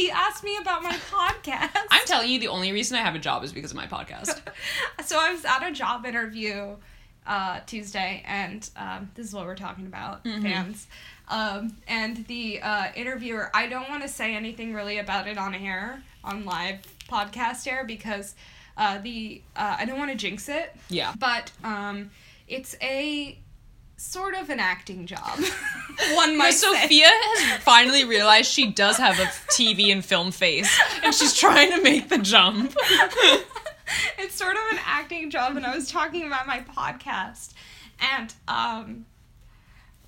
he asked me about my podcast. I'm telling you, the only reason I have a job is because of my podcast. so I was at a job interview uh, Tuesday, and um, this is what we're talking about, Mm-hmm. fans. Um, and the uh, interviewer, I don't want to say anything really about it on air, on live podcast air, because uh, the uh, I don't want to jinx it. Yeah. But um, it's a sort of an acting job. One might. Sophia has finally realized she does have a TV and film face, and she's trying to make the jump. it's sort of an acting job and i was talking about my podcast and um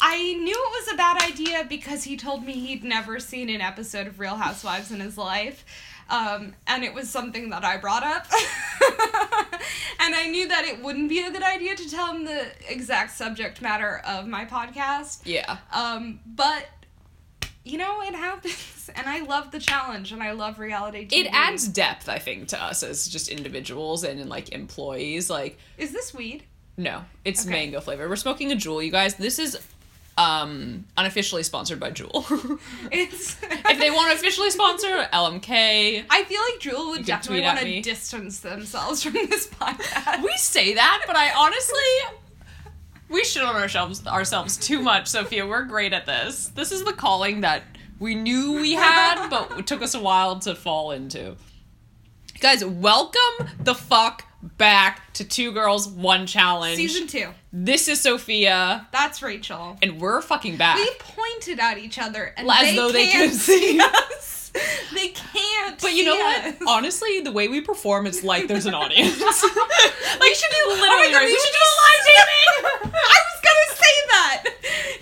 i knew it was a bad idea because he told me he'd never seen an episode of real housewives in his life um, and it was something that i brought up and i knew that it wouldn't be a good idea to tell him the exact subject matter of my podcast Yeah. um, but you know it happens and i love the challenge and i love reality TV. It adds depth, I think, to us as just individuals and like employees. Like, is this weed no, it's Okay. mango flavor. We're smoking a Juul, you guys. This is um unofficially sponsored by Juul. It's. if they want to officially sponsor LMK, I feel like Juul would definitely want to distance themselves from this podcast. we say that, but I honestly we shit on ourselves ourselves too much, Sophia. We're great at this. This is the calling that we knew we had, but it took us a while to fall into. Guys, welcome the fuck back to Two Girls One Challenge. Season two. This is Sophia, That's Rachel. and we're fucking back. We pointed at each other and As they though they can't can see us. They can't. But you know see what? us. Honestly, the way we perform, it's like there's an audience. like, We should oh do literally, oh God, right? we should do a live taping. I was gonna say that.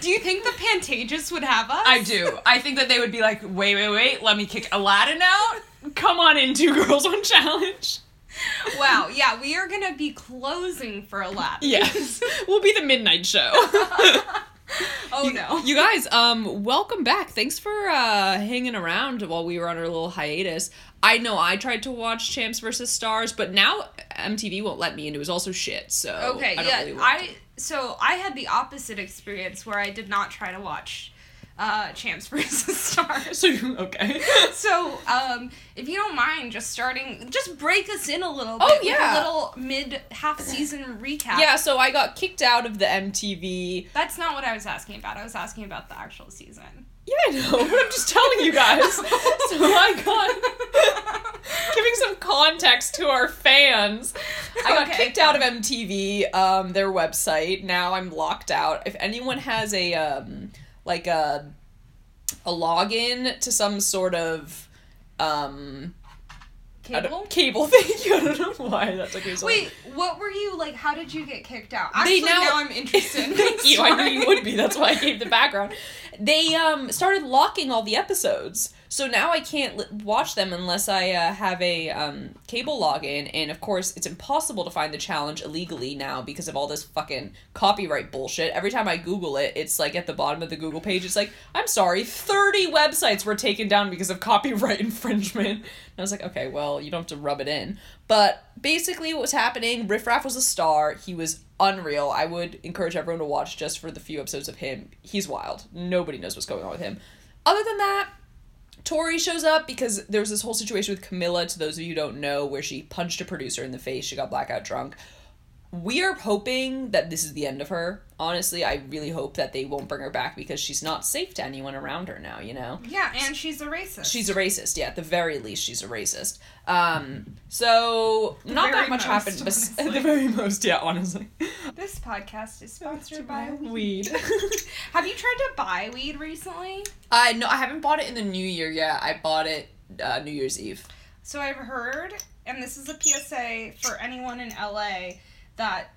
Do you think the Pantages would have us? I do. I think that they would be like, wait, wait, wait, let me kick Aladdin out. Come on in, two girls, one challenge. Wow. Yeah, we are gonna be closing for a Aladdin. Yes, we'll be the midnight show. Oh you, no. you guys, um, welcome back. Thanks for uh hanging around while we were on our little hiatus. I know I tried to watch Champs versus Stars, but now MTV won't let me, and it was also shit. So Okay, I don't yeah, really want I so I had the opposite experience where I did not try to watch uh Champs versus. Stars. So okay. So, um, if you don't mind, just starting, just break us in a little bit. Oh, yeah. a little mid half season recap. Yeah, so I got kicked out of the MTV. That's not what I was asking about. I was asking about the actual season. Yeah, I know, but I'm just telling you guys. so I got giving some context to our fans. I got Okay. kicked out of MTV, um, their website. Now I'm locked out. If anyone has a um, like a a login to some sort of um Cable. cable thing, I don't know why that took me so long. Wait, what were you like? How did you get kicked out? They Actually, now- now, I'm interested. Thank you. I knew you would be. That's why I gave the background. They um started locking all the episodes, so now I can't watch them unless I uh, have a um cable login. And of course, it's impossible to find the challenge illegally now because of all this fucking copyright bullshit. Every time I Google it, it's like at the bottom of the Google page. It's like, I'm sorry, thirty websites were taken down because of copyright infringement. And I was like, okay, well, you don't have to rub it in. But basically, what was happening? Riff Raff was a star. He was unreal. I would encourage everyone to watch just for the few episodes of him. He's wild. Nobody knows what's going on with him. Other than that, Tori shows up because there was this whole situation with Camila, to those of you who don't know, where she punched a producer in the face. She got blackout drunk. We are hoping that this is the end of her. Honestly, I really hope that they won't bring her back because she's not safe to anyone around her now, you know? Yeah, and she's a racist. She's a racist, yeah, at the very least, she's a racist. Um, so, not that much most, happened, but at the very most, yeah, honestly. This podcast is sponsored by Weed. Have you tried to buy weed recently? I no, I haven't bought it in the new year yet. I bought it uh, New Year's Eve. So I've heard, and this is a PSA for anyone in LA, that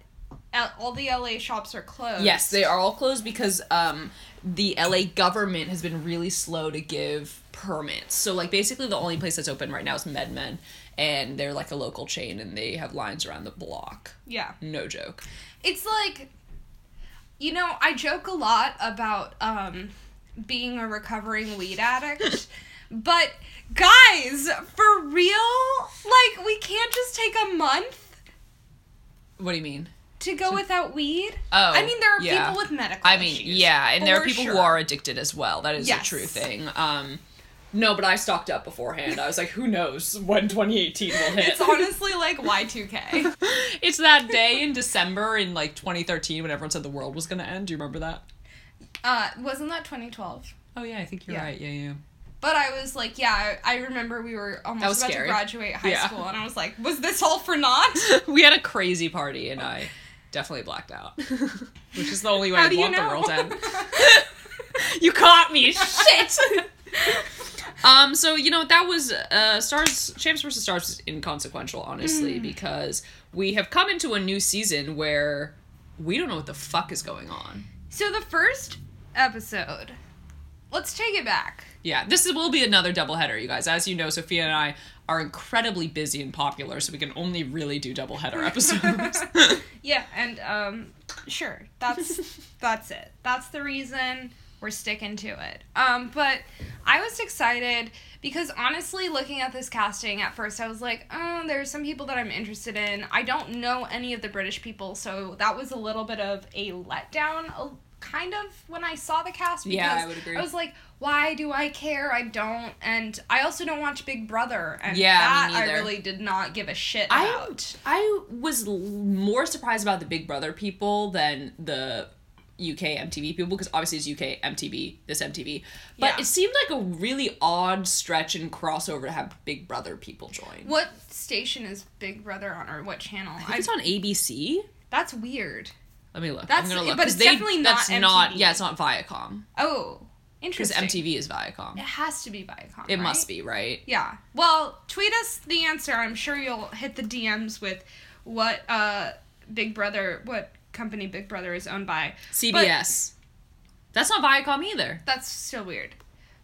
all the LA shops are closed. Yes, they are all closed because um, the LA government has been really slow to give permits. So, like, basically, the only place that's open right now is MedMen, and they're like a local chain, and they have lines around the block. Yeah. No joke. It's like, you know, I joke a lot about um, being a recovering weed addict, but guys, for real, like, we can't just take a month What do you mean? to go without weed. Oh, I mean, there are yeah. people with medical I mean, issues, yeah, and there are people who are addicted as well. That is a true thing. Um, No, but I stocked up beforehand. I was like, who knows when 2018 will hit. It's honestly like Y2K. It's that day in December in like 2013 when everyone said the world was gonna end. Do you remember that? Uh, wasn't that 2012? Oh yeah, I think you're Yeah. right. Yeah, yeah. But I was like, yeah, I, I remember we were almost about scary. to graduate high Yeah. school, and I was like, was this all for naught? we had a crazy party and I definitely blacked out. Which is the only way I do you want know? the world to end. you caught me. Shit. um. So you know that was uh stars champs versus stars was inconsequential, honestly, Mm. because we have come into a new season where we don't know what the fuck is going on. so the first episode, let's take it back. Yeah, this is, will be another doubleheader, you guys. As you know, Sophia and I are incredibly busy and popular, so we can only really do doubleheader episodes. Yeah, and um, sure, that's that's it. That's the reason we're sticking to it. Um, but I was excited because honestly, looking at this casting at first, I was like, oh, there's some people that I'm interested in. I don't know any of the British people, so that was a little bit of a letdown. Kind of when I saw the cast, because Yeah, I would agree. I was like, "Why do I care? I don't." And I also don't watch Big Brother, and Yeah, that I really did not give a shit I about. I was more surprised about the Big Brother people than the UK MTV people because obviously it's UK MTV, this MTV. But Yeah. it seemed like a really odd stretch and crossover to have Big Brother people join. What station is Big Brother on, or what channel? I think it's on ABC. that's weird. Let me look. That's- I'm gonna look. but it's definitely not that's not. MTV. Yeah, it's not Viacom Oh, interesting. because. MTV is Viacom. It has to be Viacom. It right? must be right. Yeah. Well, tweet us the answer. I'm sure you'll hit the DMs with what uh Big Brother, what company Big Brother is owned by. CBS. that's not Viacom either. That's still weird.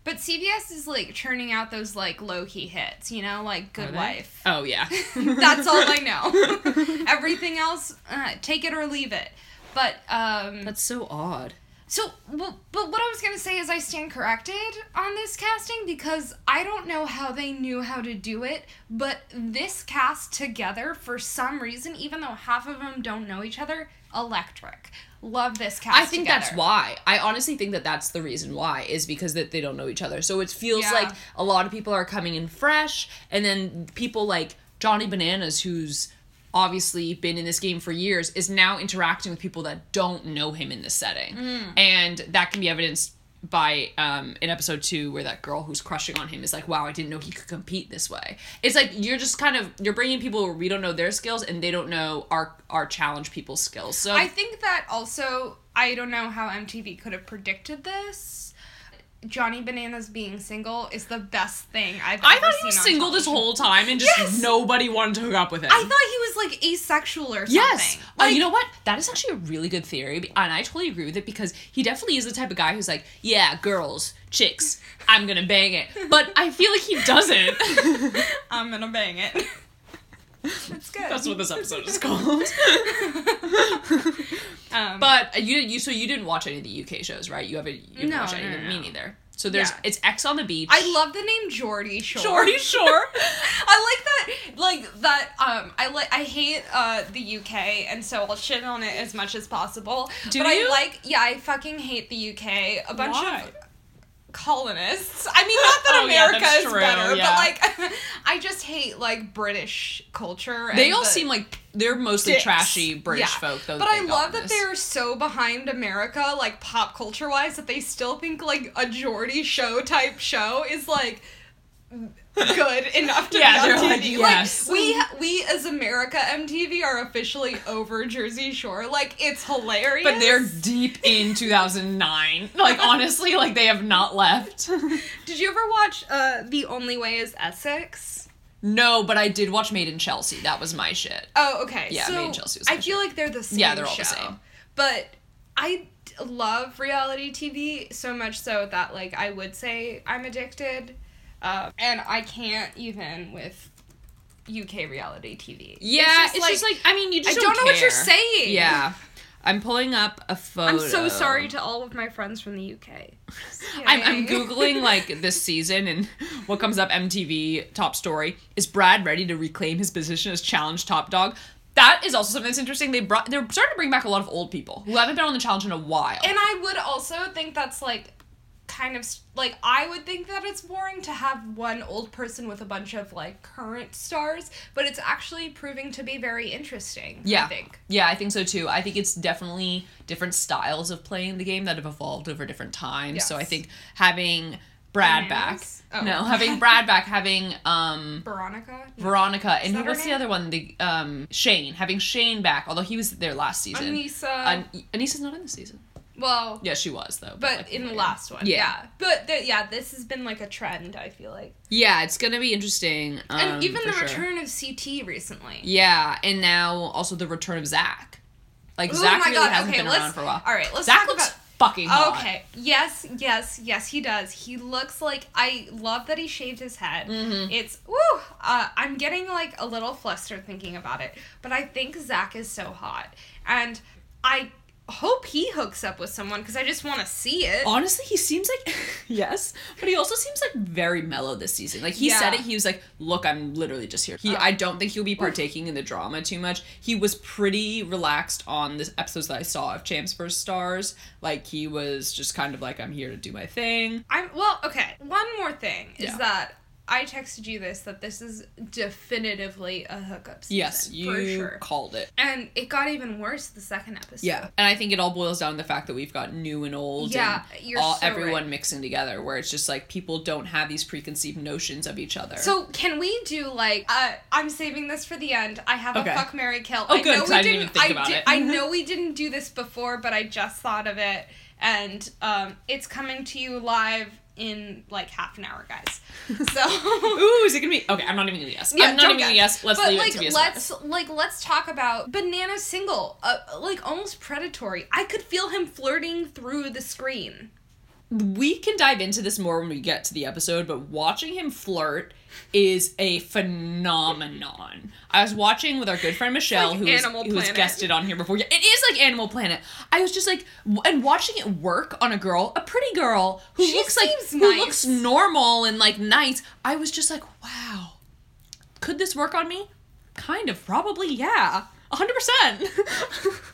But CBS is like churning out those like low key hits, you know, like Good? Wife. Oh yeah. That's all I know. Everything else, uh, take it or leave it. But um That's so odd. So, well, but what I was gonna say is I stand corrected on this casting because I don't know how they knew how to do it, but this cast together, for some reason, even though half of them don't know each other, electric. Love this cast. I think that's why. I honestly think that that's the reason why is because that they don't know each other. So it feels Yeah. like a lot of people are coming in fresh, and then people like Johnny Bananas, who's obviously been in this game for years, is now interacting with people that don't know him in this setting, Mm. and that can be evidenced by um in episode two where that girl who's crushing on him is like wow i didn't know he could compete this way it's like you're just kind of you're bringing people where we don't know their skills and they don't know our our challenge people's skills so I think that also I don't know how MTV could have predicted this. Johnny Bananas being single is the best thing I've I ever thought seen he was single this whole time and just Yes! nobody wanted to hook up with him. I thought he was like asexual or something. yes. Uh, you know what? That is actually a really good theory, and I totally agree with it because he definitely is the type of guy who's like, yeah, girls, chicks, I'm gonna bang it. But I feel like he doesn't. I'm gonna bang it. That's good. That's what this episode is called. Um, but you you so you didn't watch any of the UK shows, right? You haven't you didn't No, watch any no, of no, Me neither. So there's Yeah. it's Ex on the beach. I love the name Geordie Shore. Shorty Shore. I like that, like that. Um, I like. I hate uh the UK, and so I'll shit on it as much as possible. Do but you? I like. Yeah, I fucking hate the UK. A bunch Why? of colonists. I mean, not that Oh, America that's is true, better, yeah. but like, I just hate like British culture. They all the- seem like they're mostly dicks. trashy British Yeah. folk, though. But I love that they're so behind America, like pop culture wise, that they still think like a Geordie show type show is like good enough to Yeah, be on like, TV. yes. we we as America MTV are officially over Jersey Shore. Like it's hilarious. But they're deep in 2009. Like honestly, like they have not left. Did you ever watch uh The Only Way Is Essex? no, but I did watch Made in Chelsea. That was my shit. Oh, okay. Yeah, so Made in Chelsea was I feel shit. like they're the same. Yeah, they're all the show. same. But I love reality TV so much so that like I would say I'm addicted, uh, and I can't even with UK reality TV. Yeah, it's just like, I mean, you just I just don't know what you're saying. Yeah, I'm pulling up a photo. I'm so sorry to all of my friends from the UK. I'm, I'm googling like this season and what comes up MTV top story is Brad ready to reclaim his position as challenge top dog. That is also something that's interesting. They brought they're starting to bring back a lot of old people who haven't been on the challenge in a while. And I would also think that's like kind of like I would think that it's boring to have one old person with a bunch of like current stars, but it's actually proving to be very interesting. Yeah. I think. Yeah, I think so too. I think it's definitely different styles of playing the game that have evolved over different times. So I think having Brad Bananas? back. Oh. No, having Brad back, having um Veronica. Veronica and her what's the other one? The um Shane. Having Shane back, although he was there last season. Aneesa. An- Aneesa's not in this season. Well, Yeah, she was though. but like, in the last one, Yeah. yeah. But th- yeah, this has been like a trend. I feel like, Yeah, it's gonna be interesting. Um, and even the sure. return of CT recently. Yeah, and now also the return of Zach. Like Oh Zach really God, hasn't okay, been around for a while. all right, let's Zach talk looks about- fucking hot. Okay. Yes, yes, yes, he does. He looks like I love that he shaved his head. Mhm. It's woo. Uh, I'm getting like a little flustered thinking about it, but I think Zach is so hot, and I hope he hooks up with someone because I just want to see it. Honestly, he seems like yes, but he also seems like very mellow this season. Like he said it, he was like, "Look, I'm literally just here." He, Oh. I don't think he'll be partaking in the drama too much. He was pretty relaxed on the episodes that I saw of Champs vs Stars. Like he was just kind of like, "I'm here to do my thing." I'm well. Okay. One more thing is Yeah. that. I texted you this that this is definitively a hookup season. Yes, you for sure. called it. And it got even worse the second episode. Yeah, and I think it all boils down to the fact that we've got new and old, Yeah, and you're all so everyone right. mixing together, where it's just like people don't have these preconceived notions of each other. So can we do like uh, I'm saving this for the end. I have Okay. a fuck Mary kill. Oh, I good, know we I didn't even think I about did- it. I know we didn't do this before, but I just thought of it, and um, it's coming to you live in like half an hour, guys. So. Ooh, is it gonna be okay? I'm not even gonna guess. Yeah, I'm not even gonna guess. guess. Let's but leave like, it to be a let's surprise. like let's talk about banana single, uh, like almost predatory. I could feel him flirting through the screen. We can dive into this more when we get to the episode, but watching him flirt is a phenomenon. I was watching with our good friend Michelle, like who was, who was guested on here before. Yeah, it is like Animal Planet. I was just like, and watching it work on a girl, a pretty girl who She looks like seems who looks normal and like nice. I was just like, wow, could this work on me? Kind of, probably, yeah, hundred percent.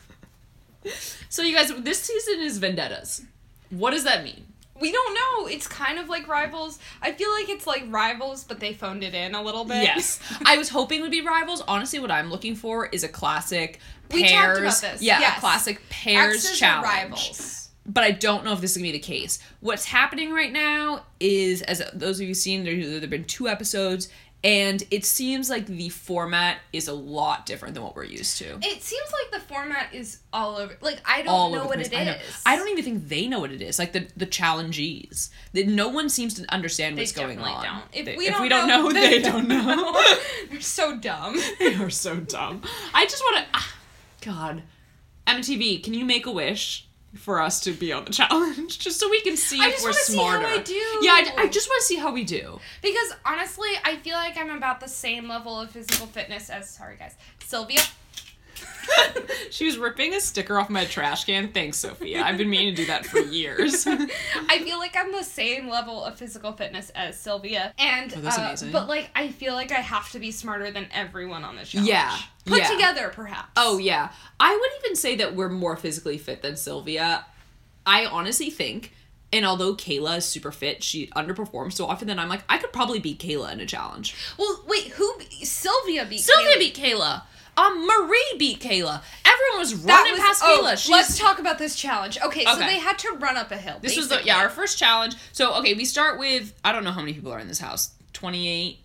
So you guys, this season is vendettas. What does that mean? We don't know. It's kind of like rivals. I feel like it's like rivals, but they phoned it in a little bit. Yes. I was hoping it would be rivals. Honestly, what I'm looking for is a classic pairs. We talked about this. Yeah, Yes. classic pairs are challenge. rivals. But I don't know if this is gonna be the case. What's happening right now is, as those of you seen, there there have been two episodes, and it seems like the format is a lot different than what we're used to. It seems like the format is all over. Like I don't all know what it. I know. I don't even think they know what it is. Like the the challengees, that no one seems to understand They what's going on. don't. If They- we if don't, we don't know, know, they don't know. They're so dumb. they are so dumb. I just want to. Ah, God, MTV, can you make a wish for us to be on the challenge, just so we can see I if just we're wanna see how smarter? I do. Yeah, I, I just want to see how we do. Because honestly, I feel like I'm about the same level of physical fitness as sorry guys, Sylvia. She was ripping a sticker off my trash can. Thanks, Sophia. I've been meaning to do that for years. I feel like I'm the same level of physical fitness as Sylvia, and Oh, that's uh, amazing. but like I feel like I have to be smarter than everyone on the challenge. Yeah, put yeah. together perhaps. Oh yeah. I would even say that we're more physically fit than Sylvia. I honestly think and although Kayla is super fit, she underperforms so often that I'm like, I could probably beat Kayla in a challenge. Well, wait, who? be- Sylvia beat. Sylvia Kaylee. beat Kayla. Um, Marie beat Kayla. Everyone was running was- past oh, Kayla. She's, Let's talk about this challenge. Okay, so Okay. they had to run up a hill. this was the yeah our first challenge. So okay, we start with I don't know how many people are in this house. Twenty eight.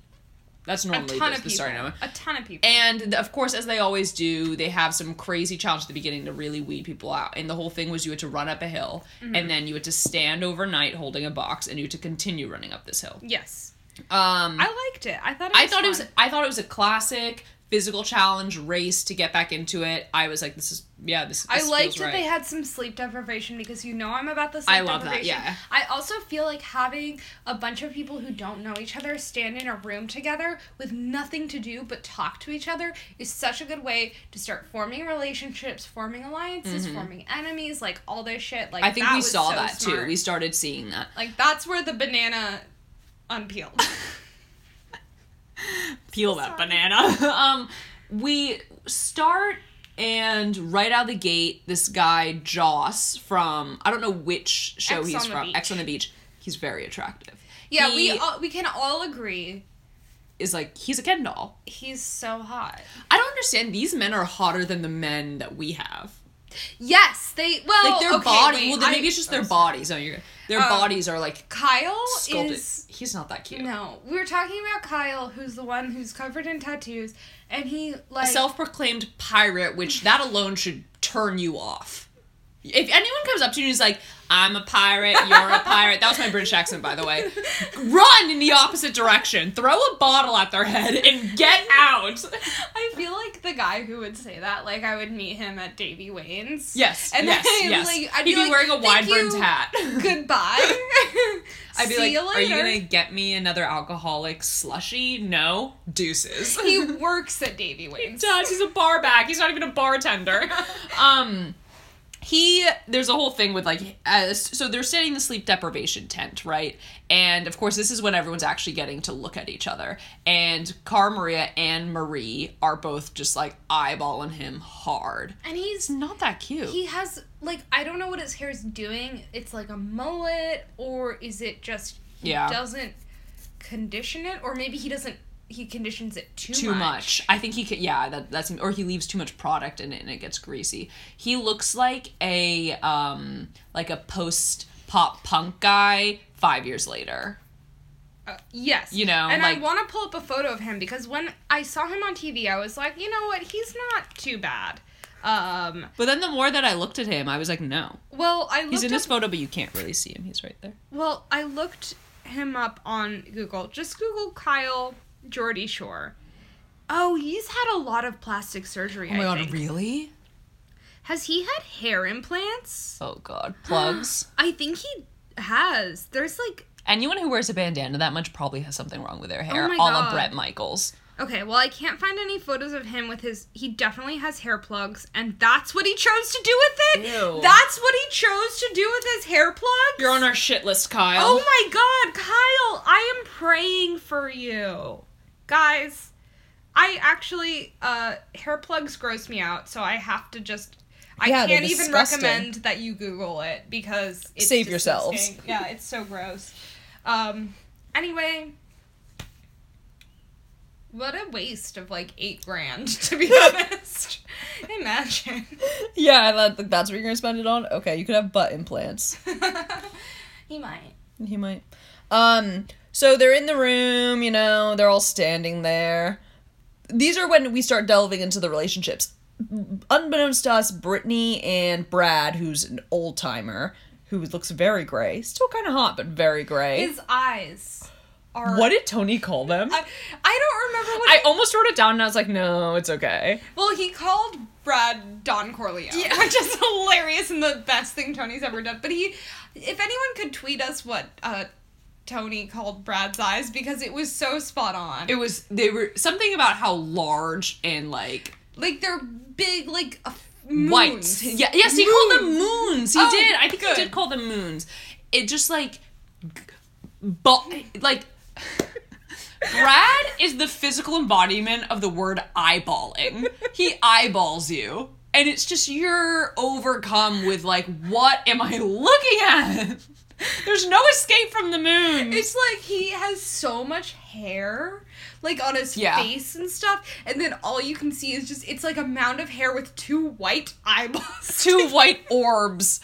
That's a normally ton the, of people. starting number. A ton of people. And of course, as they always do, they have some crazy challenge at the beginning to really weed people out. And the whole thing was you had to run up a hill, Mm-hmm. and then you had to stand overnight holding a box, and you had to continue running up this hill. yes, Um, I liked it. I thought. It was I thought it was. I thought it was a classic physical challenge race to get back into it. I was like, this is yeah, this. Is I liked that right. they had some sleep deprivation because you know I'm about the sleep I love that, deprivation. yeah. I also feel like having a bunch of people who don't know each other stand in a room together with nothing to do but talk to each other is such a good way to start forming relationships, forming alliances, forming enemies, like all this shit. Like Mm-hmm. I think that we saw so that too. We started seeing that. like that's where the banana unpeeled. peel that banana. um, we start and right out of the gate, this guy Joss from I don't know which show X he's from. Beach. Ex on the Beach He's very attractive. Yeah, He we all, we can all agree is like he's a Ken doll. he's so hot. I don't understand. These men are hotter than the men that we have. Yes, they well Like their okay, body. wait, well, then I- maybe it's just their oh, bodies. No, you're their Um, bodies are like Kyle sculpted. is He's not that cute. no. We were talking about Kyle, who's the one who's covered in tattoos, and he like a self-proclaimed pirate, which that alone should turn you off. If anyone comes up to you and is like, "I'm a pirate, you're a pirate," that was my British accent, by the way. Run in the opposite direction. Throw a bottle at their head and get out. I feel like the guy who would say that, like I would meet him at Davey Wayne's. Yes, And yes, then, yes. like, I'd He'd be be, like, wearing a wide-brimmed hat. Goodbye. I'd be See like, you "Are you gonna get me another alcoholic slushy?" No, deuces. He works at Davey Wayne's. He does. He's a bar back. He's not even a bartender. Um, he there's a whole thing with like uh, so they're staying in the sleep deprivation tent, right? And of course, this is when everyone's actually getting to look at each other. And Cara Maria and Marie are both just like eyeballing him hard. And he's Not that cute. he has like I don't know what his hair's doing. It's like a mullet, or is it just he Yeah. doesn't condition it, or maybe he doesn't he conditions it too, too much. I think he could. Yeah, that that's or he leaves too much product in it and it gets greasy. He looks like a um like a post pop punk guy five years later. Uh, yes, You know, and like- I want to pull up a photo of him because when I saw him on TV, I was like, you know what, he's not too bad. Um, But then the more that I looked at him, I was like, no. well, I looked He's in up, this photo, but you can't really see him. He's right there. well, I looked him up on Google. Just Google Kyle Geordie Shore. Oh, he's had a lot of plastic surgery. Oh my god, really? Has he had hair implants? Oh god, plugs. I think he has. There's like Anyone who wears a bandana that much probably has something wrong with their hair. Oh my a la Bret Michaels. okay, well I can't find any photos of him with his he definitely has hair plugs and that's what he chose to do with it. Ew. That's what he chose to do with his hair plugs? You're on our shit list, Kyle. Oh my god, Kyle, I am praying for you. Guys, I actually uh hair plugs gross me out, so I have to just I Yeah, can't even disgusting. recommend that you Google it because it's Save yourselves. disgusting. Yeah, it's so gross. Um anyway, what a waste of like eight grand, to be honest. Imagine. Yeah, that, that's what you're gonna spend it on. Okay, you could have butt implants. he might. He might. Um. So they're in the room. You know, they're all standing there. These are when we start delving into the relationships. Unbeknownst to us, Brittany and Brad, who's an old timer, who looks very gray, still kind of hot, but very gray. His eyes are what did Tony call them? I, I don't remember what I he- almost wrote it down and I was like, no, it's okay. Well, he called Brad Don Corleone, which is hilarious and the best thing Tony's ever done. But he, if anyone could tweet us what uh, Tony called Brad's eyes, because it was so spot on. It was they were something about how large and like like they're big, like uh, moons. white. Yeah, yes, he called them moons. He Oh, did. I think good. he did call them moons. It just like, but like. Brad is the physical embodiment of the word eyeballing. He eyeballs you. And it's just you're overcome with like, what am I looking at? There's no escape from the moon. It's like he has so much hair, like on his Yeah. face and stuff, and then all you can see is just it's like a mound of hair with two white eyeballs. two white orbs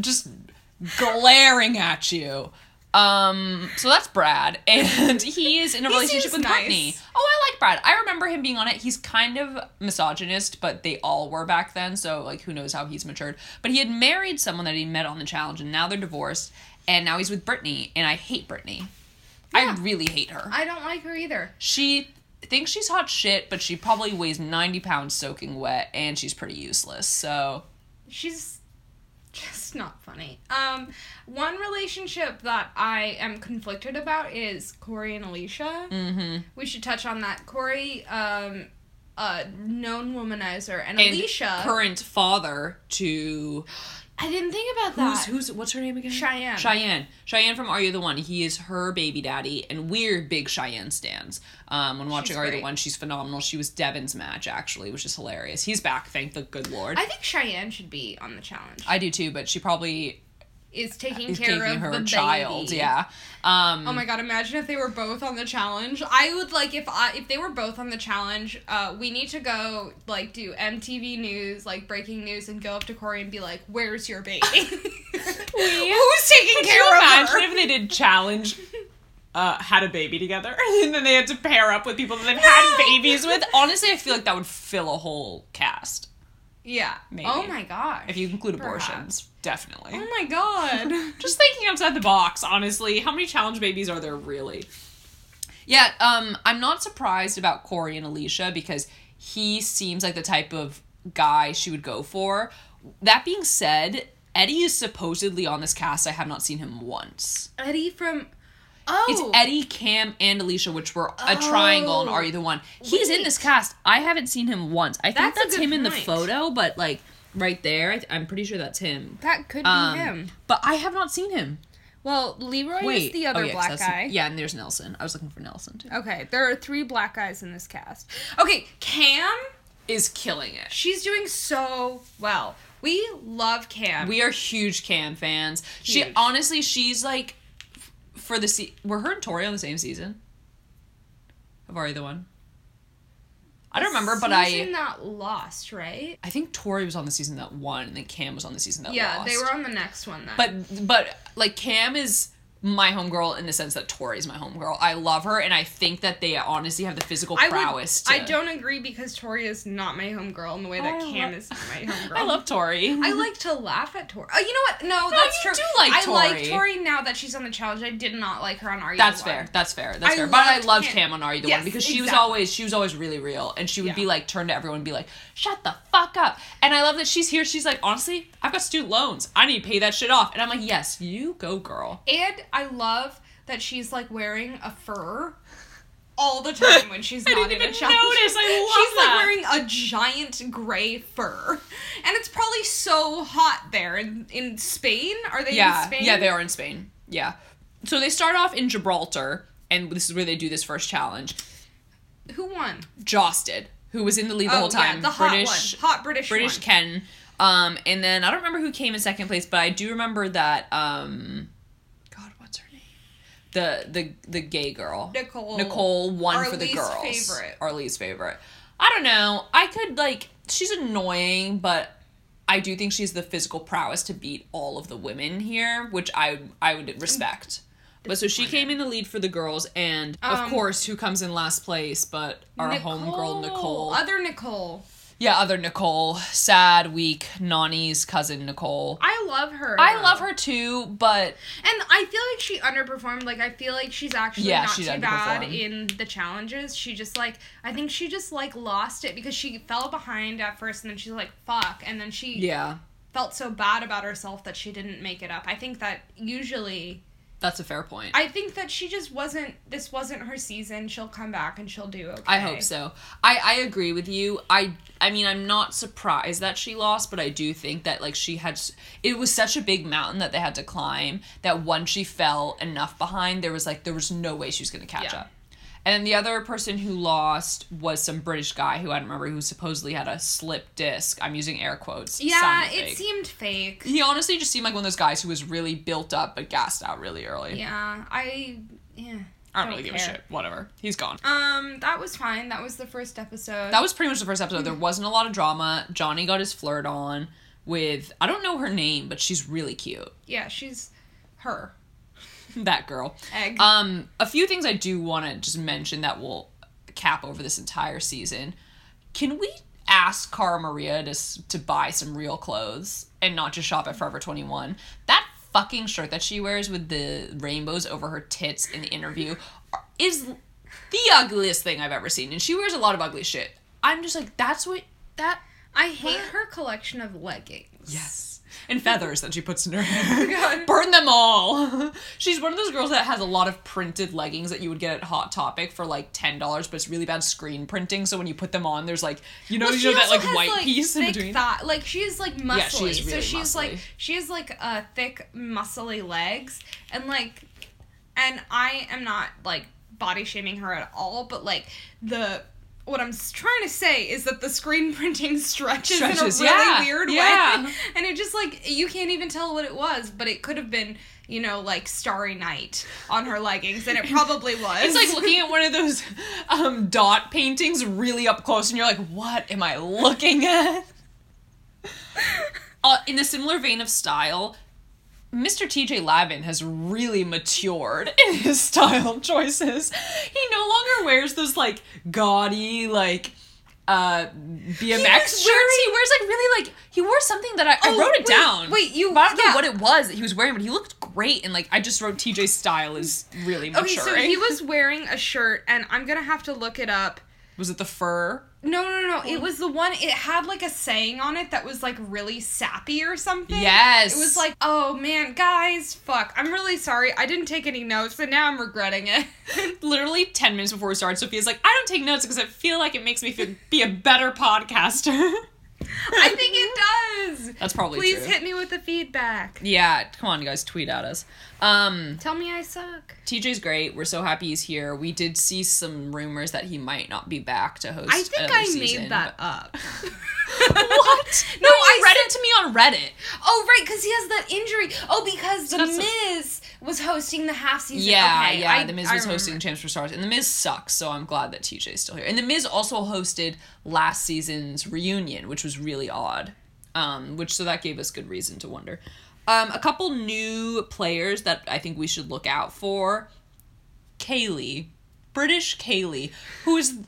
just glaring at you. Um, so that's Brad, and he is in a relationship with nice. Brittany. Oh, I like Brad. I remember him being on it. He's kind of misogynist, but they all were back then, so like who knows how he's matured. But he had married someone that he met on the challenge, and now they're divorced, and now he's with Brittany, and I hate Brittany. Yeah. I really hate her. I don't like her either. She thinks she's hot shit, but she probably weighs 90 pounds soaking wet, and she's pretty useless, so. she's just not funny. Um, one relationship that I am conflicted about is Cory and Alicia. Mm-hmm. We should touch on that. Cory, um, a known womanizer, and, and Alicia. current father to I didn't think about that. who's who's what's her name again? Cheyenne. Cheyenne. Cheyenne from Are You the One? He is her baby daddy, and we're big Cheyenne stands. Um, when watching She's Are You the. One, she's phenomenal. She was Devin's match actually, which is hilarious. He's back, thank the good lord. I think Cheyenne should be on the challenge. I do too, but she probably is taking is care taking of her the child. baby. Yeah. Um, Oh my god! Imagine if they were both on the challenge. I would like if I if they were both on the challenge. Uh, we need to go like do MTV news, like breaking news, and go up to Cory and be like, "Where's your baby? Who's taking care you of imagine her?" if they did challenge, uh, had a baby together, and then they had to pair up with people that they've had babies with? honestly, I feel like that would fill a whole cast yeah. Maybe. Oh my gosh. if you include Perhaps. abortions. Definitely. Oh my god. Just thinking outside the box, honestly, how many challenge babies are there really? Yeah, um, I'm not surprised about Cory and Alicia because he seems like the type of guy she would go for. That being said, Eddie is supposedly on this cast. I have not seen him once. Eddie from. Oh. It's Eddie, Cam, and Alicia, which were a triangle and Oh. Are You the One. He's in this cast. I haven't seen him once. I think That's that's, him in the photo, but like right there, I, I'm pretty sure that's him. That could be Um, him. But I have not seen him. Well, Leroy is the Oh, other black guy. Yeah, and there's Nelson. I was looking for Nelson too. Okay, there are three black guys in this cast. Okay, Cam, Is killing it. she's doing so well. We love Cam. We are huge Cam fans. She honestly, she's like for the se- were her and Tori on the same season Are You the One? I don't remember, but I Season that lost, right? I think Tori was on the season that won, and then Cam was on the season that lost. yeah, lost. they were on the next one then. But but like Cam is my homegirl in the sense that Tori's my homegirl. I love her, and I think that they honestly have the physical I prowess. would, to, I don't agree because Tori is not my homegirl in the way that I Cam is my homegirl. I love Tori. I like to laugh at Tori. Oh, uh, you know what? No, that's you true. do like I like Tori. Now that she's on the challenge. I did not like her on Are You That's the One. fair. That's fair. That's I fair. But I loved Cam. Cam on Are You the Yes, One because she was always she was always really real and she would Yeah. be like turn to everyone and be like, Shut the fuck up. And I love that she's here, she's like, honestly, I've got student loans. I need to pay that shit off. And I'm like, Yes, you go girl. And I love that she's like wearing a fur all the time when she's not didn't in a even challenge. notice. I love she's that. like wearing a giant gray fur, and it's probably so hot there in, in Spain. Are they Yeah. in Spain? Yeah, they are in Spain. Yeah. So they start off in Gibraltar, and this is where they do this first challenge. Who won? Joss did, who was in the lead the oh whole time. yeah, the hot British one, hot British, British one. Ken. Um, and then I don't remember who came in second place, but I do remember that um God, what's her name? The the the gay girl. Nicole. Nicole won Our for the least girls. favorite. Our least favorite. I don't know. I could like she's annoying, but I do think she's the physical prowess to beat all of the women here, which I I would respect. But so she came in the lead for the girls, and of Um, course, who comes in last place but our homegirl Nicole. Other Nicole. Yeah, other Nicole. Sad, weak, Nany's cousin Nicole. I love her. I though. love her too, but And I feel like she underperformed. Like I feel like she's actually Yeah, not she too bad underperformed. in the challenges. She just like I think she just like lost it because she fell behind at first and then she's like fuck and then she yeah, felt so bad about herself that she didn't make it up. I think that usually that's a fair point. I think that she just wasn't this wasn't her season. She'll come back and she'll do okay. I hope so. I I agree with you. I I mean I'm not surprised that she lost, but I do think that like she had it was such a big mountain that they had to climb that once she fell enough behind, there was like there was no way she was going to catch Yeah. up. And then the other person who lost was some British guy who I don't remember who supposedly had a slip disc. I'm using air quotes. Yeah, it fake. seemed fake. He honestly just seemed like one of those guys who was really built up but gassed out really early. Yeah, I yeah. I don't really give a shit. Whatever. He's gone. Um, that was fine. That was the first episode. That was pretty much the first episode. There wasn't a lot of drama. Johnny got his flirt on with I don't know her name, but she's really cute. yeah, she's her that girl. egg. Um, a few things I do want to just mention that will cap over this entire season. Can we ask Cara Maria to to buy some real clothes and not just shop at Forever Twenty One? That fucking shirt that she wears with the rainbows over her tits in the interview is the ugliest thing I've ever seen, and she wears a lot of ugly shit. I'm just like, that's what that I hate her collection of leggings. Yes. And feathers that she puts in her hair. Burn them all. She's one of those girls that has a lot of printed leggings that you would get at Hot Topic for like ten dollars, but it's really bad screen printing. So when you put them on, there's like you know Well, you know that like has, white piece in between. Thigh. Like she's like muscly, Yeah, she is so she's muscly. like she has like uh, thick, muscly legs, and like, and I am not like body shaming her at all, but like the what I'm trying to say is that the screen printing stretches, Stretches, in a really yeah, weird yeah. way, and it just like you can't even tell what it was, but it could have been, you know, like Starry Night on her leggings, and it probably was. It's like looking at one of those um, dot paintings really up close, and you're like, "What am I looking at?" Uh, in a similar vein of style, Mr. TJ Lavin has really matured in his style choices. He no longer wears those like gaudy like uh BMX He shirts. wearing- He wears like really like he wore something that I, I Oh, wrote it wait, down. wait, you- But I don't yeah. know what it was that he was wearing, but he looked great and like I just wrote TJ's style is really maturing. okay, so he was wearing a shirt, and I'm gonna have to look it up. Was it the fur? No, no, no. It was the one. It had like a saying on it that was like really sappy or something. Yes. It was like, oh man, guys, fuck. I'm really sorry. I didn't take any notes, and now I'm regretting it. literally 10 minutes before we started, Sophia's like, I don't take notes because I feel like it makes me feel, be a better podcaster. I think it does. That's probably true. Please true. hit me with the feedback. yeah, come on, you guys, tweet at us. Um, Tell me I suck. TJ's great. We're so happy he's here. We did see some rumors that he might not be back to host. I think I season, made that but- up. what? No, I read said- it to me on Reddit. Oh, right, because he has that injury. Oh, because The Miz was hosting the half season. Yeah, okay, yeah. I- the Miz I was remember. hosting Champs for Stars, and the Miz sucks. So I'm glad that TJ's still here. And the Miz also hosted last season's reunion, which was really odd. Um, which so that gave us good reason to wonder. Um, a couple new players that I think we should look out for. Kaylee, British Kaylee, who is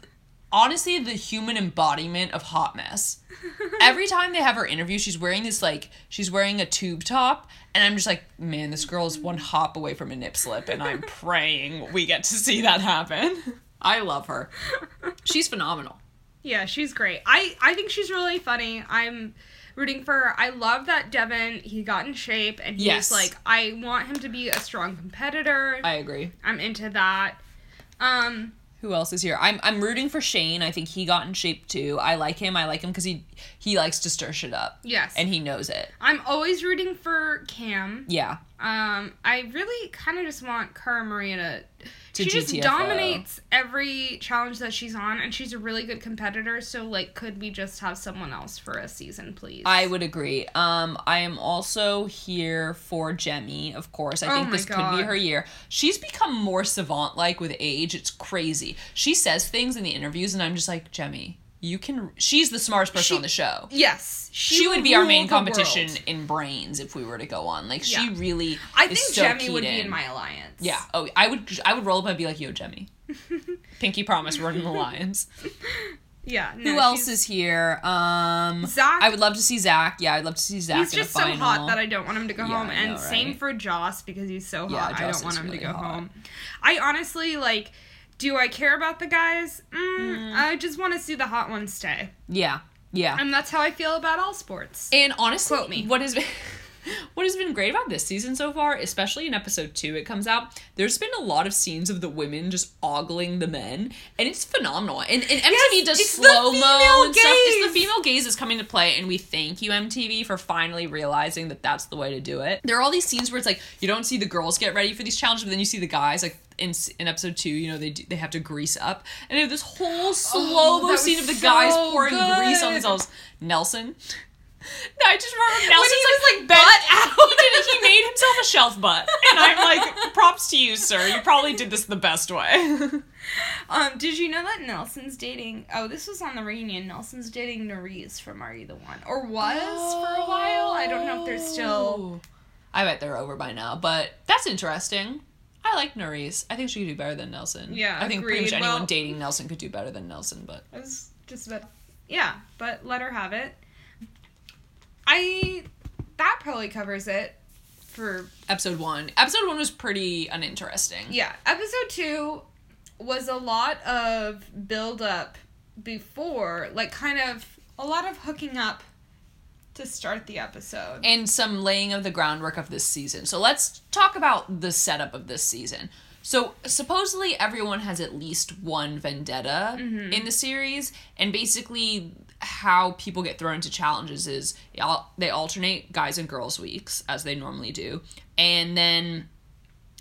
honestly the human embodiment of hot mess. Every time they have her interview, she's wearing this like she's wearing a tube top, and I'm just like, man, this girl is one hop away from a nip slip, and I'm praying we get to see that happen. I love her. She's phenomenal. Yeah, she's great. I I think she's really funny. I'm rooting for her. I love that Devin he got in shape and he's Yes. like I want him to be a strong competitor. I agree. I'm into that. Um Who else is here? I'm I'm rooting for Shane. I think he got in shape too. I like him. I like him because he he likes to stir shit up, yes. and he knows it. I'm always rooting for Cam. Yeah. Um I really kind of just want Cara Maria to To she just dominates every challenge that she's on and she's a really good competitor so like could we just have someone else for a season please I would agree. Um, I am also here for Jemmye, of course. I Oh think this could be her year. She's become more savant like with age. It's crazy. She says things in the interviews, and I'm just like, Jemmye, you can. She's the smartest person She- on the show. yes She, will would be our main competition world. in brains if we were to go on. Like she Yeah. really. I think so Jemmye would keyed be in my alliance Yeah. Oh, I would. I would roll up and be like, "Yo, Jemmye, Pinky promise, we're in the alliance." yeah no, Who else is here? Um, Zach I would love to see Zach. Yeah, I'd love to see Zach. He's in just so hot that I don't want him to go Yeah, home. And know, same for Joss because he's so Yeah, hot. I Joss don't want him really to go hot. home. I honestly like. Do I care about the guys? Mm, I just want to see the hot ones stay, Yeah, yeah. and that's how I feel about all sports. And honestly, Quote me. what been what has been great about this season so far, especially in episode two, it comes out. There's been a lot of scenes of the women just ogling the men, and it's phenomenal. And, and MTV Yes, does slow mo and stuff. It's the female gaze is coming to play, and we thank you MTV for finally realizing that that's the way to do it. There are all these scenes where it's like you don't see the girls get ready for these challenges, but then you see the guys like. In, in episode two, you know they do, they have to grease up, and they have this whole slow mo that scene of the guys so pouring grease on themselves. Nelson, no, I just remember Nelson he was, like, bent butt out. He did. He made himself a shelf butt, and I'm like, props to you, sir. You probably did this the best way. Um, did you know that Nelson's dating? Oh, this was on the reunion. Nelson's dating Nurys from Are You the One, or was for a while. I don't know if they're still. I bet they're over by now, but that's interesting. I like Nurys. I think she could do better than Nelson. Yeah, I think pretty much anyone Well- dating Nelson could do better than Nelson, but I was just about. Yeah, but let her have it. I. That probably covers it for episode one. Episode one was pretty uninteresting. Yeah, episode two was a lot of build up before, like kind of a lot of hooking up to start the episode. and some laying of the groundwork of this season. So let's talk about the setup of this season. So supposedly everyone has at least one vendetta mm-hmm. in the series, and basically how people get thrown into challenges is they alternate guys and girls weeks as they normally do, and then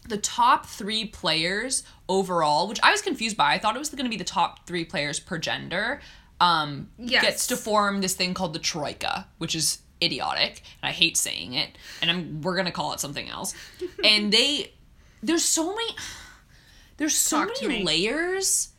the top three players overall, which I was confused by. I thought it was going to be the top three players per gender. Um, Yes. gets to form this thing called the troika, which is idiotic, and I hate saying it. And I'm we're gonna call it something else. and they, there's so many, there's so Talk to many layers.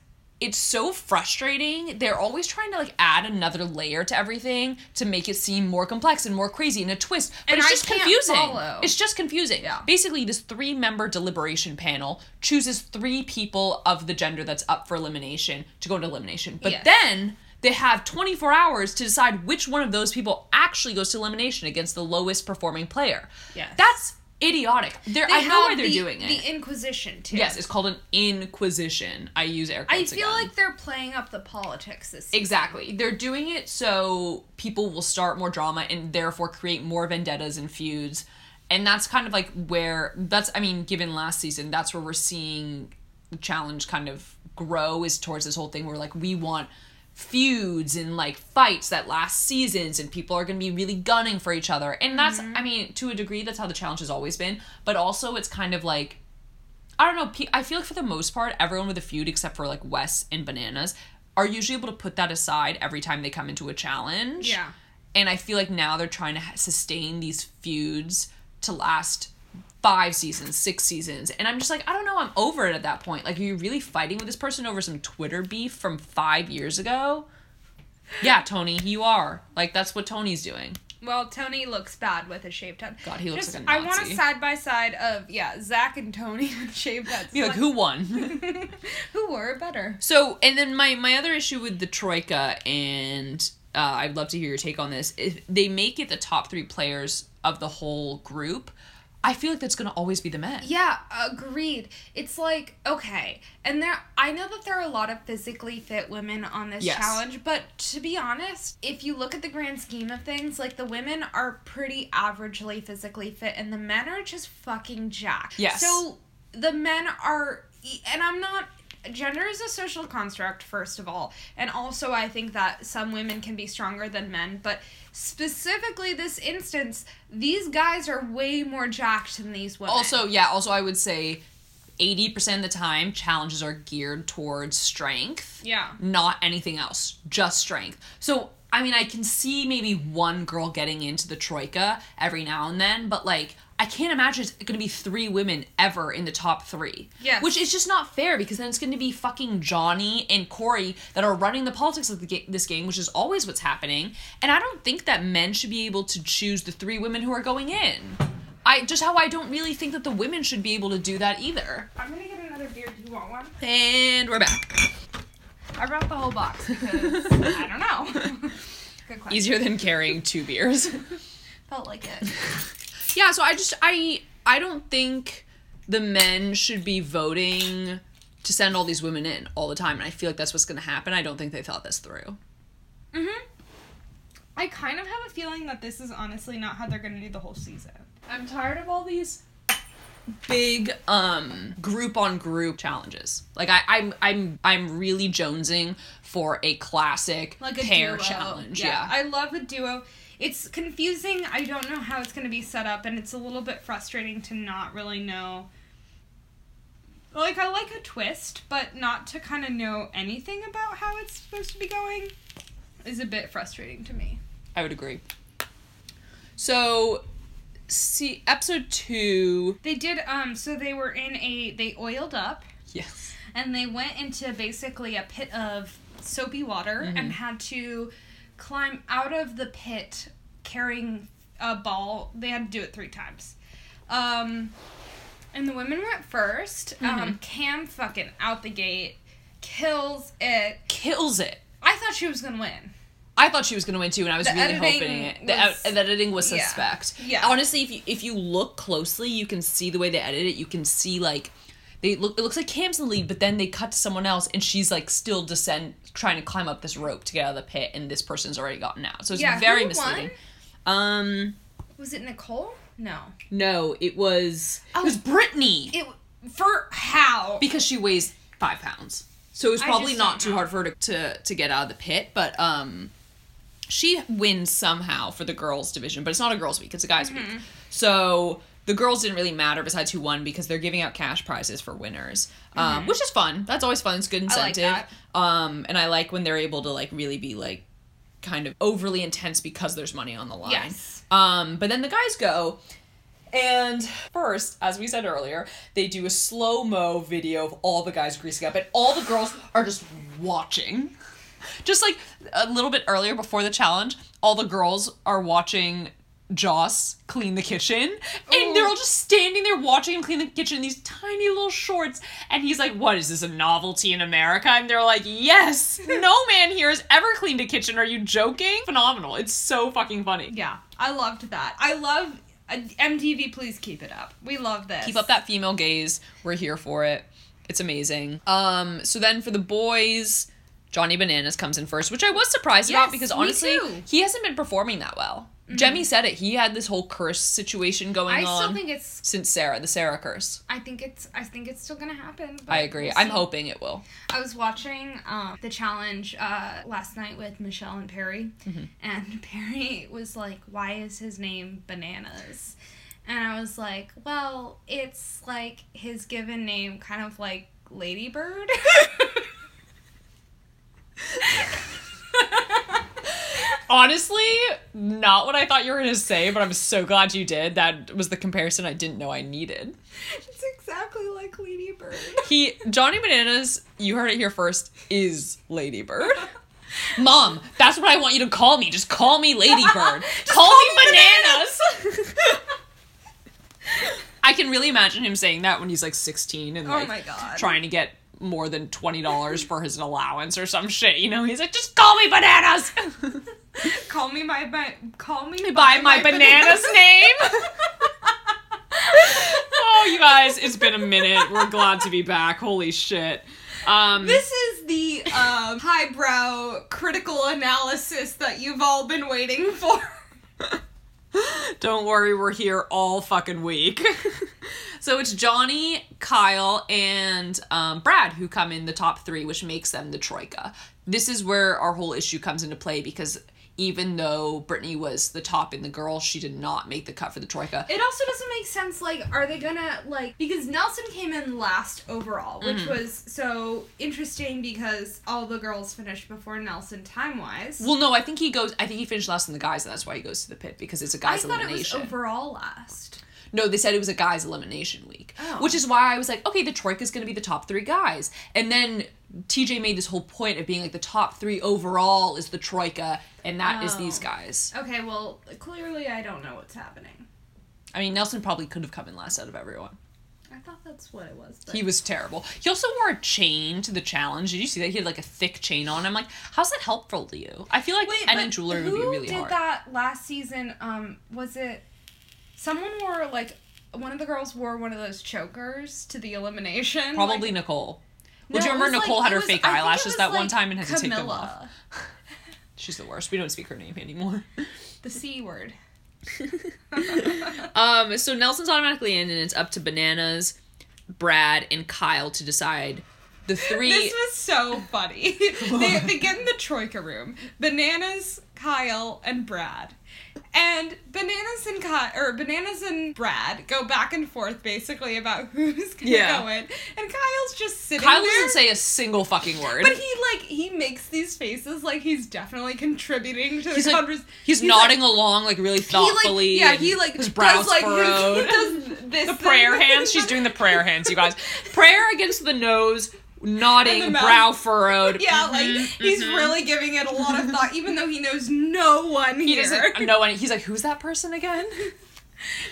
It's so frustrating. They're always trying to like add another layer to everything to make it seem more complex and more crazy and a twist. But And it's I just confusing. follow. It's just confusing. Yeah. Basically, this three member deliberation panel chooses three people of the gender that's up for elimination to go into elimination. But Yes. then they have 24 hours to decide which one of those people actually goes to elimination against the lowest performing player. Yes. That's idiotic. They're, They I know why they're the- doing it. The Inquisition too. yes, it's called an inquisition. I use air quotes. I feel again. like they're playing up the politics this season. Exactly. They're doing it so people will start more drama and therefore create more vendettas and feuds. And that's kind of like where that's I mean, given last season, that's where we're seeing the challenge kind of grow is towards this whole thing where like we want feuds and like fights that last seasons and people are going to be really gunning for each other. And that's mm-hmm. I mean, to a degree that's how the challenge has always been, but also it's kind of like I don't know. I feel like for the most part, everyone with a feud, except for like Wes and Bananas, are usually able to put that aside every time they come into a challenge. Yeah. And I feel like now they're trying to sustain these feuds to last five seasons, six seasons. And I'm just like, I don't know. I'm over it at that point. Like, are you really fighting with this person over some Twitter beef from five years ago? Yeah, Tony, you are. Like, that's what Tony's doing. Well, Tony looks bad with a shaved head. God, he looks Just- like a I want a side by side of yeah, Zach and Tony with shaved heads. Be like, who won? who wore it better? So, and then my my other issue with the troika, and uh, I'd love to hear your take on this. If they make it the top three players of the whole group, I feel like that's going to always be the men. Yeah, agreed. It's like okay, and there I know that there are a lot of physically fit women on this Yes. challenge, but to be honest, if you look at the grand scheme of things, like the women are pretty averagely physically fit and the men are just fucking jacked. Yes. So the men are and I'm not gender is a social construct first of all and also i think that some women can be stronger than men but specifically this instance these guys are way more jacked than these women Also, yeah. Also, I would say. 80% of the time, challenges are geared towards strength. yeah not anything else, just strength. So, I mean, I can see maybe one girl getting into the troika every now and then, but like, I can't imagine it's going to be three women ever in the top three. Yes. Which is just not fair because then it's going to be fucking Johnny and Cory that are running the politics of the ga- this game, which is always what's happening. And I don't think that men should be able to choose the three women who are going in. I just how I don't really think that the women should be able to do that either. i'm gonna get another beer do you want one And we're back. i brought the whole box because i don't know good question Easier than carrying two beers. felt like it Yeah, so I just I I don't think the men should be voting to send all these women in all the time, and I feel like that's what's going to happen. I don't think they thought this through. mm-hmm i kind of have a feeling that this is honestly not how they're gonna do the whole season I'm tired of all these big um group on group challenges. Like I I'm I'm I'm really jonesing for a classic like a pair duo. challenge. Yeah. I love a duo. It's confusing. I don't know how it's going to be set up, and it's a little bit frustrating to not really know. Like I like a twist, but not to kind of know anything about how it's supposed to be going is a bit frustrating to me. I would agree. So see episode 2 They did um so they were in a they oiled up Yes. and they went into basically a pit of soapy water and had to climb out of the pit carrying a ball. They had to do it three times. Um, and the women went 1st Um, Cam fucking out the gate kills it. Kills it. I thought she was gonna win. I thought she was going to win too, and I was The really hoping it. The, was- the editing was yeah. suspect. Yeah. Honestly, if you if you look closely, you can see the way they edit it. You can see like they look. It looks like Cam's in the lead, but then they cut to someone else, and she's like still descend, trying to climb up this rope to get out of the pit, and this person's already gotten out. So it's Yeah, very misleading. Um, Was it Nicole? No. no, it was Oh. it was Britni It for how? because she weighs five pounds. So it was probably not too know. hard for her to, to to get out of the pit, but um she wins somehow for the girls division, but it's not a girls week, it's a guys Mm-hmm. week. So the girls didn't really matter besides who won because they're giving out cash prizes for winners, um, which is fun. That's always fun. It's good Mm-hmm. Like incentive. that. Um, and I like when they're able to like really be like kind of overly intense because there's money on the line. Yes. Um, but then the guys go, and first, as we said earlier, they do a slow mo video of all the guys greasing up, and all the girls are just watching. Just like a little bit earlier before the challenge, all the girls are watching Joss clean the kitchen, and they're all just standing there watching him clean the kitchen in these tiny little shorts. And he's like, "What is this a novelty in America?" And they're like, "Yes, no man here has ever cleaned a kitchen. Are you joking?" Phenomenal! It's so fucking funny. Yeah, I loved that. I love uh, MTV. Please keep it up. We love this. keep up that female gaze. We're here for it. It's amazing. Um, so then for the boys, Johnny Bananas comes in first, which I was surprised Yes, about because honestly, he hasn't been performing that well. Jemmye said it. He had this whole curse situation going I on still think it's. since Sarah, the Sarah curse. I think it's. I think it's still gonna happen. I agree. we'll I'm hoping it will. I was watching um, the challenge uh, last night with Michelle and Perry, Mm-hmm. and Perry was like, "Why is his name Bananas?" And I was like, "Well, it's like his given name, kind of like Ladybird." Honestly, not what I thought you were gonna say, but I'm so glad you did. That was the comparison I didn't know I needed. it's exactly like Ladybird. He Johnny Bananas, you heard it here first, is Ladybird. Mom, that's what I want you to call me. Just call me Ladybird. call, me bananas. I can really imagine him saying that when he's like 16 and Oh like trying to get more than $20 for his allowance or some shit. You know, he's like, just call me bananas. call me by my call me By my banana's name. oh, you guys, it's been a minute. We're glad to be back. Holy shit. Um, This is the um, highbrow critical analysis that you've all been waiting for. Don't worry, we're here all fucking week. so it's Johnny, Kyle, and um, Brad who come in the top three, which makes them the troika. This is where our whole issue comes into play because even though Britni was the top in the girls, she did not make the cut for the troika. It also doesn't make sense. Like, are they gonna like because Nelson came in last overall, which Mm-hmm. was so interesting because all the girls finished before Nelson time wise. Well, no, I think he goes. I think he finished last in the guys, and that's why he goes to the pit because it's a guys I thought it was elimination. overall last. No, they said it was a guys elimination week. Oh. Which is why I was like, okay, the troika's gonna be the top three guys. And then TJ made this whole point of being like the top three overall is the troika, and that is Oh. these guys. Okay, well, clearly I don't know what's happening. I mean, Nelson probably could have come in last out of everyone. I thought that's what it was. But He was terrible. He also wore a chain to the challenge. Did you see that? He had like a thick chain on. I'm like, how's that helpful to you? I feel like Wait, jeweler would be really did hard. Did that last season? Um, was it someone wore like one of the girls wore one of those chokers to the elimination? Probably Like, Nicole. No, Would you remember was, like- Nicole had her was- fake I think it eyelashes that one time and had to take them Camila, off? She's the worst. We don't speak her name anymore. The C word. Um, so Nelson's automatically in, and it's up to Bananas, Brad, and Kyle to decide the three. This was so funny. they, they get in the Troika room. Bananas, Kyle, and Brad. And Bananas and Kyle, or Bananas and Brad go back and forth basically about who's gonna Yeah. go in. And Kyle's just sitting there. Kyle there. doesn't say a single fucking word. But he like he makes these faces like he's definitely contributing to he's the like, conversation. he's, nodding along like really he, like- thoughtfully. yeah, he like his brows does, like, his- furrowed. he does this the prayer thing. hands. She's doing the prayer hands, you guys. Prayer against the nose, nodding, brow furrowed. Yeah, like Mhm, he's mhm. really giving it a lot of thought, even though he knows no one He here. doesn't know any. He's like, who's that person again?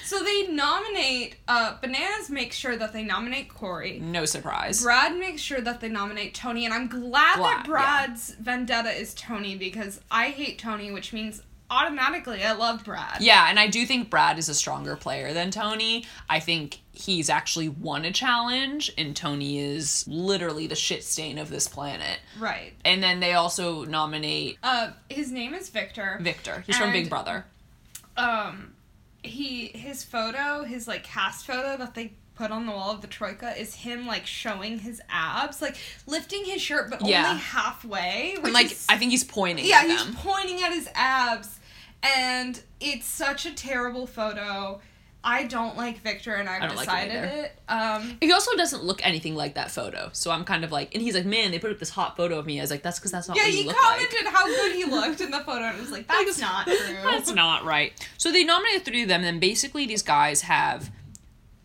So they nominate. Uh, Bananas makes sure that they nominate Cory. No surprise. Brad makes sure that they nominate Tony, and I'm glad, Glad, that Brad's vendetta is Tony because I hate Tony, which means automatically I love Brad. Yeah, and I do think Brad is a stronger player than Tony. I think he's actually won a challenge, and Tony is literally the shit stain of this planet. Right. And then they also nominate Uh, his name is Victor. Victor. He's from Big Brother. um he his photo his like cast photo that they put on the wall of the troika is him like showing his abs like lifting his shirt but Yeah. only halfway which And like, is- I think he's pointing yeah he's them. pointing at his abs and it's such a terrible photo I don't like Victor, and I've don't like decided it. Um, He also doesn't look anything like that photo. So I'm kind of like, and he's like, man, they put up this hot photo of me. I was like, that's because that's not yeah, he commented like. how good he looked in the photo, and I was like, "That's not true." That's not right. So they nominated three of them, and then basically these guys have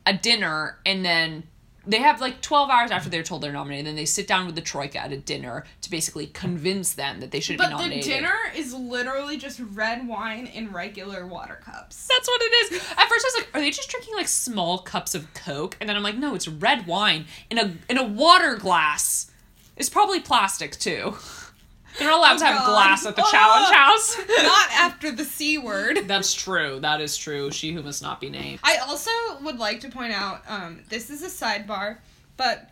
a dinner, and then they have like 12 hours after they're told they're nominated, then they sit down with the Troika at a dinner to basically convince them that they should be But the dinner is literally just red wine in regular water cups. That's what it is. At first, I was like, "Are they just drinking like small cups of Coke?" And then I'm like, "No, it's red wine in a in a water glass. It's probably plastic too. They're allowed Oh, to have God. glass at the Oh. challenge house." Not after the C word. That's true. That is true. She who must not be named. I also would like to point out um, this is a sidebar, but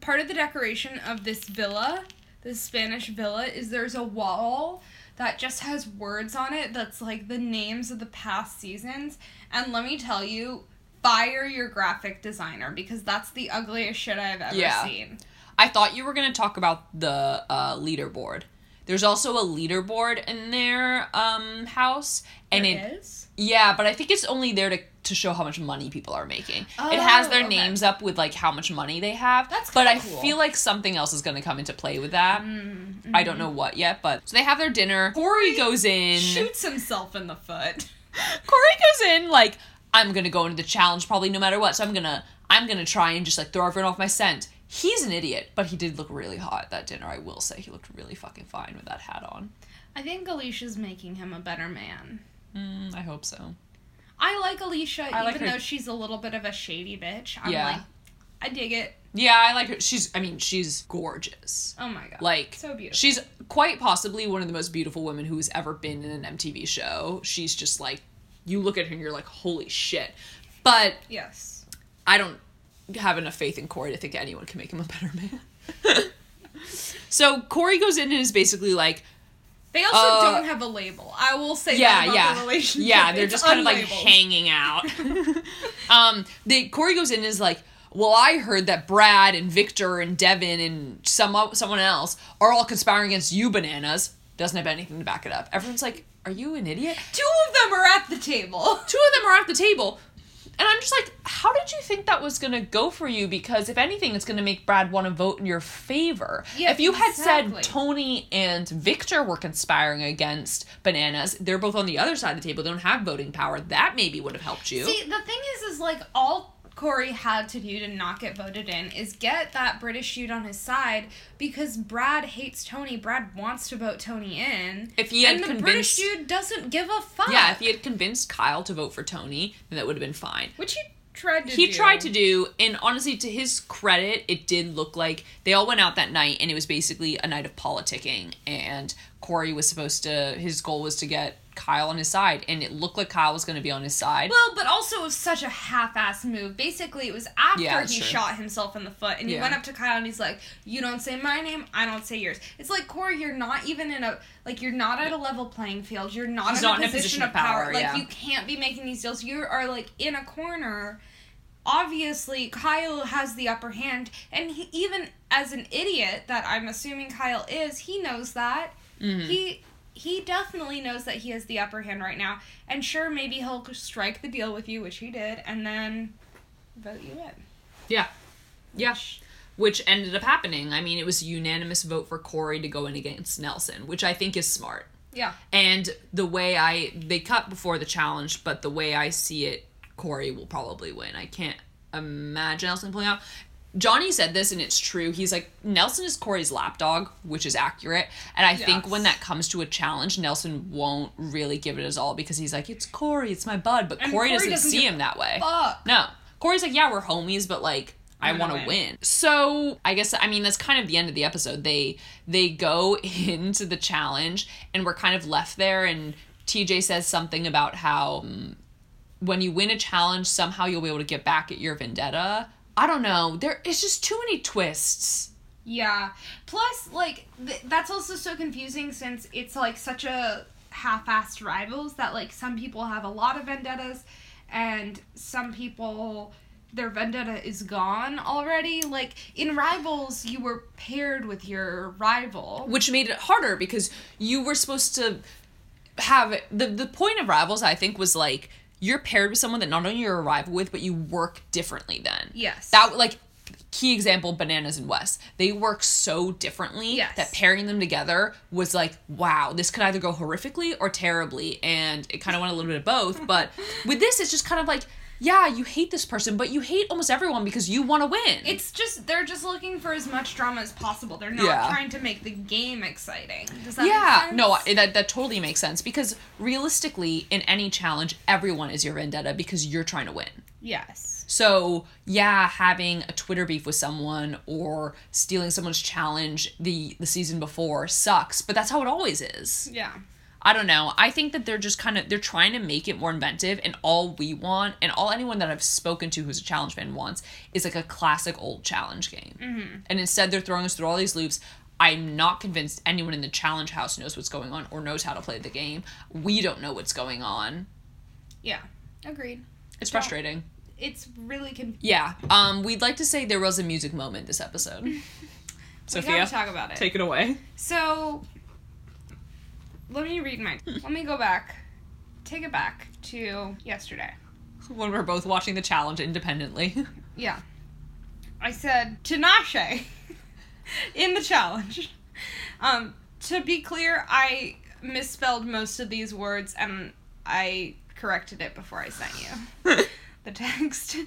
part of the decoration of this villa, this Spanish villa, is there's a wall that just has words on it that's like the names of the past seasons. And let me tell you, fire your graphic designer because that's the ugliest shit I've ever Yeah. seen. I thought you were going to talk about the uh, leaderboard. There's also a leaderboard in their um, house, and There it is? yeah, but I think it's only there to to show how much money people are making. it Oh, has their okay. names up with like how much money they have. That's but I cool. feel like something else is going to come into play with that. Mm-hmm. I don't know what yet, but so they have their dinner. Cory goes in. Shoots himself in the foot. Cory goes in like I'm gonna go into the challenge probably no matter what. So I'm gonna I'm gonna try and just like throw everyone off my scent. He's an idiot, but he did look really hot at that dinner. I will say he looked really fucking fine with that hat on. I think Alicia's making him a better man. Mm, I hope so. I like Alicia, I even like her- though she's a little bit of a shady bitch. I'm Yeah. like, I dig it. Yeah, I like her. She's I mean she's gorgeous. Oh my god. Like so beautiful. She's quite possibly one of the most beautiful women who's ever been in an MTV show. She's just like you look at her and you're like holy shit. But yes. I don't have enough faith in Cory to think anyone can make him a better man. so Cory goes in and is basically like, They also Uh, don't have a label. I will say yeah, yeah, the relationship. yeah. They're It's just kind of like hanging out. um, they Cory goes in and is like, well, I heard that Brad and Victor and Devin and some someone else are all conspiring against you, bananas. Doesn't have anything to back it up. Everyone's like, are you an idiot? Two of them are at the table. two of them are at the table. And I'm just like, how did you think that was gonna go for you? Because if anything, it's gonna make Brad want to vote in your favor. Yeah, if you had exactly. said Tony and Victor were conspiring against Bananas, they're both on the other side of the table, they don't have voting power. That maybe would have helped you. See, the thing is, is like all Cory had to do to not get voted in is get that British dude on his side because Brad hates Tony. Brad wants to vote Tony in. If he had and the convinced- British dude doesn't give a fuck. yeah, if he had convinced Kyle to vote for Tony, then that would have been fine. which he tried to he do. tried to do and honestly to his credit it did look like they all went out that night and it was basically a night of politicking and cory was supposed to his goal was to get kyle on his side and it looked like kyle was going to be on his side Well, but also it was such a half-ass move. Basically, it was after Yeah, he true. shot himself in the foot, and he went up to Kyle and he's like, "You don't say my name, I don't say yours." It's like Cory, you're not even in a like you're not at a level playing field. You're not, in, not a position of power. Like yeah. you can't be making these deals. You are like in a corner. Obviously, Kyle has the upper hand, and he, even as an idiot that I'm assuming Kyle is, he knows that. Mhm. He he definitely knows that he has the upper hand right now. And sure, maybe he'll strike the deal with you, which he did, and then vote you in. yeah yeah which ended up happening i mean it was a unanimous vote for cory to go in against nelson which i think is smart Yeah. And the way I they cut before the challenge, but the way I see it, Cory will probably win. I can't imagine Nelson pulling out. Johnny said this and it's true. He's like Nelson is Cory's lapdog, which is accurate. And I think when that comes to a challenge, Nelson won't really give it his all because he's like, It's Cory, it's my bud. But Cory, Cory doesn't, doesn't see him that way. Fuck. No. Cory's like, yeah, we're homies, but like I want to win. win. So I guess I mean that's kind of the end of the episode. They they go into the challenge and we're kind of left there. And TJ says something about how um, when you win a challenge, somehow you'll be able to get back at your vendetta. I don't know. There is just too many twists. Yeah. Plus, like, th- that's also so confusing since it's like such a half-assed rivals that like some people have a lot of vendettas, and some people their vendetta is gone already. Like in rivals, you were paired with your rival. which made it harder because you were supposed to have the the point of rivals i think was like you're paired with someone that not only you're a rival with, but you work differently then. Yes. That like key example bananas and wes they work so differently Yes. that pairing them together was like wow this could either go horrifically or terribly and it kind of went a little bit of both but with this it's just kind of like yeah you hate this person but you hate almost everyone because you want to win It's just they're just looking for as much drama as possible. They're not Yeah. trying to make the game exciting. Does that yeah make sense? no I- that, that totally makes sense because realistically in any challenge everyone is your vendetta because you're trying to win Yes. So, yeah, having a Twitter beef with someone or stealing someone's challenge the the season before sucks, but that's how it always is. Yeah. I don't know. I think that they're just kind of they're trying to make it more inventive and all we want and all anyone that I've spoken to who's a challenge fan wants is like a classic old challenge game. Mm-hmm. And instead they're throwing us through all these loops. I'm not convinced anyone in the challenge house knows what's going on or knows how to play the game. We don't know what's going on. Yeah. Agreed. It's frustrating. It's really confusing. Yeah. Um, we'd like to say there was a music moment this episode. Sophia, talk about it. take it away. So, let me read my. let me go back. Take it back to yesterday. When we're both watching the challenge independently. Yeah. I said Tinashe in the challenge. Um, to be clear, I misspelled most of these words and I corrected it before I sent you the text.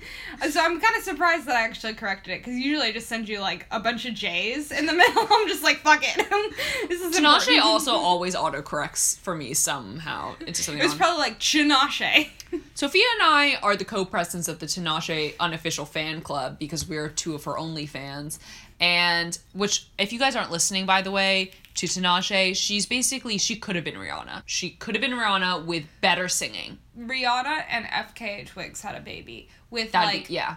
So I'm kind of surprised that I actually corrected it because usually I just send you like a bunch of J's in the middle. I'm just like, fuck it. this is Tinashe also always autocorrects for me somehow into something. It was on- probably like Tinashe. Sophia and I are the co-presidents of the Tinashe unofficial fan club because we're two of her only fans. And which, if you guys aren't listening, by the way, to Tinashe, she's basically she could have been Rihanna. She could have been Rihanna with better singing. Rihanna and FKA Twigs had a baby with That'd like be yeah,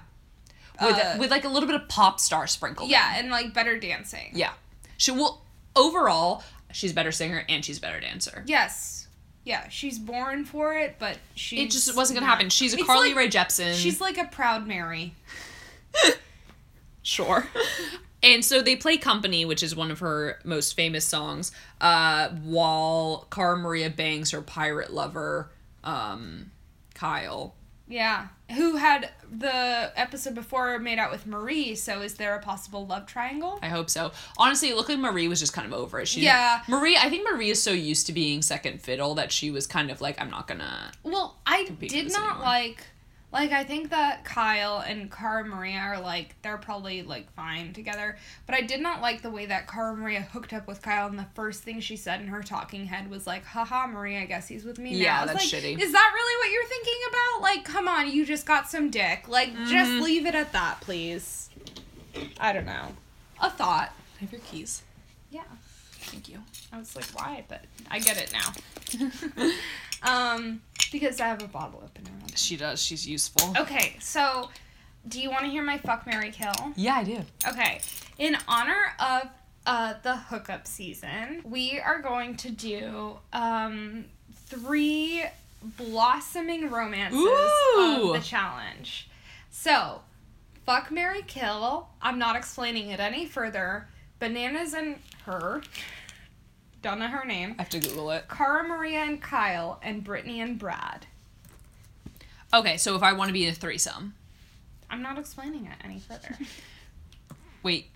with uh, with like a little bit of pop star sprinkled. in. yeah, and like better dancing. Yeah. She will overall, she's a better singer and she's a better dancer. Yes. Yeah, she's born for it, but she It just wasn't gonna happen. She's a It's Carly like- Rae Jepsen. She's like a proud Mary. sure. and so they play Company, which is one of her most famous songs, uh, while Cara Maria bangs her pirate lover, um, Kyle. Yeah. Who had the episode before made out with Marie, so is there a possible love triangle? I hope so. Honestly, it looked like Marie was just kind of over it. She, Yeah. Marie, I think Marie is so used to being second fiddle that she was kind of like, I'm not gonna. Well, I did not anymore. like like I think that Kyle and Cara Maria are like they're probably like fine together, but I did not like the way that Cara Maria hooked up with Kyle and the first thing she said in her talking head was like, "Haha, Maria, I guess he's with me now." Yeah, that's like, shitty. Is that really what you're thinking about? Like, come on, you just got some dick. Like, Mm-hmm. just leave it at that, please. I don't know. A thought. I have your keys. Yeah. Thank you. I was like, why? But I get it now. um, because I have a bottle opener. on. She does. She's useful. Okay, so do you want to hear my fuck Mary Kill? Yeah, I do. Okay, in honor of uh, the hookup season, we are going to do um, three blossoming romances Ooh. of the challenge. So, fuck Mary Kill. I'm not explaining it any further. Bananas and her. Don't know her name. I have to Google it. Cara Maria and Kyle, and Britni and Brad. Okay, so if I want to be in a threesome, I'm not explaining it any further. wait,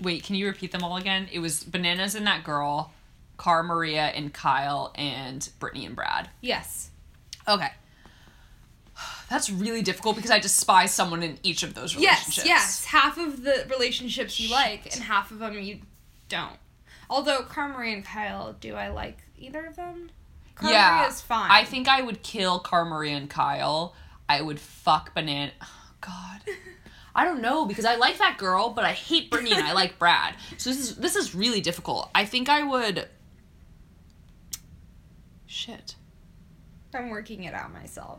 wait, can you repeat them all again? It was bananas and that girl, Cara Maria and Kyle, and Britni and Brad. yes. Okay. That's really difficult because I despise someone in each of those relationships. yes. Yes. Half of the relationships you like, and half of them you don't. Although Cara Maria and Kyle, do I like either of them? Cara yeah. Maria's fine. I think I would kill Cara Maria and Kyle. I would fuck banana. Oh, God. I don't know because I like that girl, but I hate Britni and I like Brad. So this is this is really difficult. I think I would. Shit. I'm working it out myself.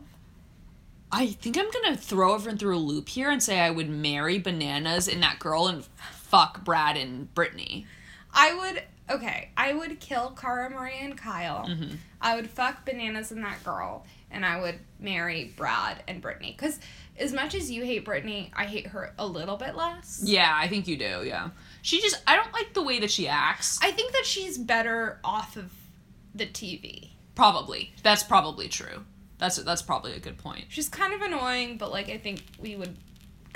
I think I'm gonna throw everyone through a loop here and say I would marry bananas and that girl and fuck Brad and Britni. I would okay. I would kill Cara Maria and Kyle. Mm-hmm. I would fuck bananas and that girl, and I would marry Brad and Britni. Because as much as you hate Britni, I hate her a little bit less. Yeah, I think you do. Yeah, she just I don't like the way that she acts. I think that she's better off of the TV. Probably that's probably true. That's that's probably a good point. She's kind of annoying, but like I think we would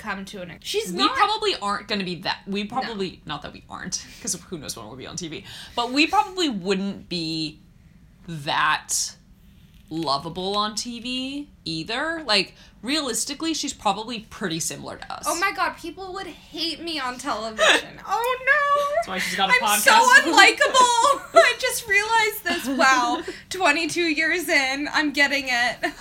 come to an. She's we not. We probably aren't going to be that. We probably not that we aren't because who knows when we'll be on TV. But we probably wouldn't be that lovable on TV either. Like realistically, she's probably pretty similar to us. Oh my god, people would hate me on television. oh no. That's why she's got a I'm podcast. so unlikable. I just realized this. Wow. 22 years in, I'm getting it.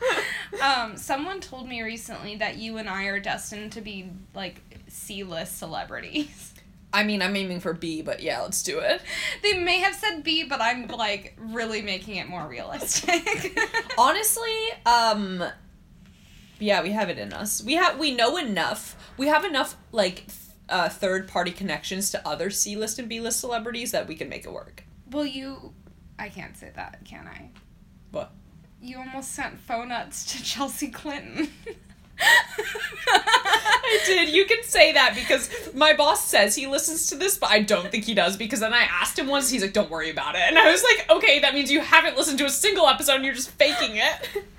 um, someone told me recently that you and I are destined to be like C-list celebrities. I mean, I'm aiming for B, but yeah, let's do it. They may have said B, but I'm like really making it more realistic. Honestly, um yeah, we have it in us. We have we know enough. We have enough like th- uh, third party connections to other C list and B list celebrities that we can make it work. well, you I can't say that, can I? What? You almost sent phone nuts to Chelsea Clinton. I did. You can say that because my boss says he listens to this, but I don't think he does because then I asked him once, he's like, "Don't worry about it," and I was like, "Okay, that means you haven't listened to a single episode and you're just faking it."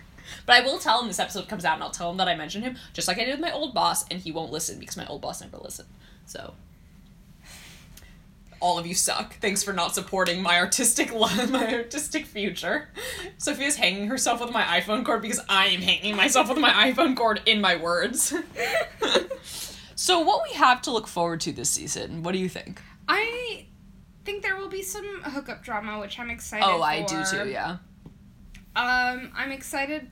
But I will tell him this episode comes out, and I'll tell him that I mentioned him, just like I did with my old boss, and he won't listen because my old boss never listened. So, all of you suck. Thanks for not supporting my artistic life, my artistic future. Sophia's hanging herself with my iPhone cord because I am hanging myself with my iPhone cord in my words. So what we have to look forward to this season? What do you think? I think there will be some hookup drama, which I'm excited Oh, for. I do too. Yeah. Um, I'm excited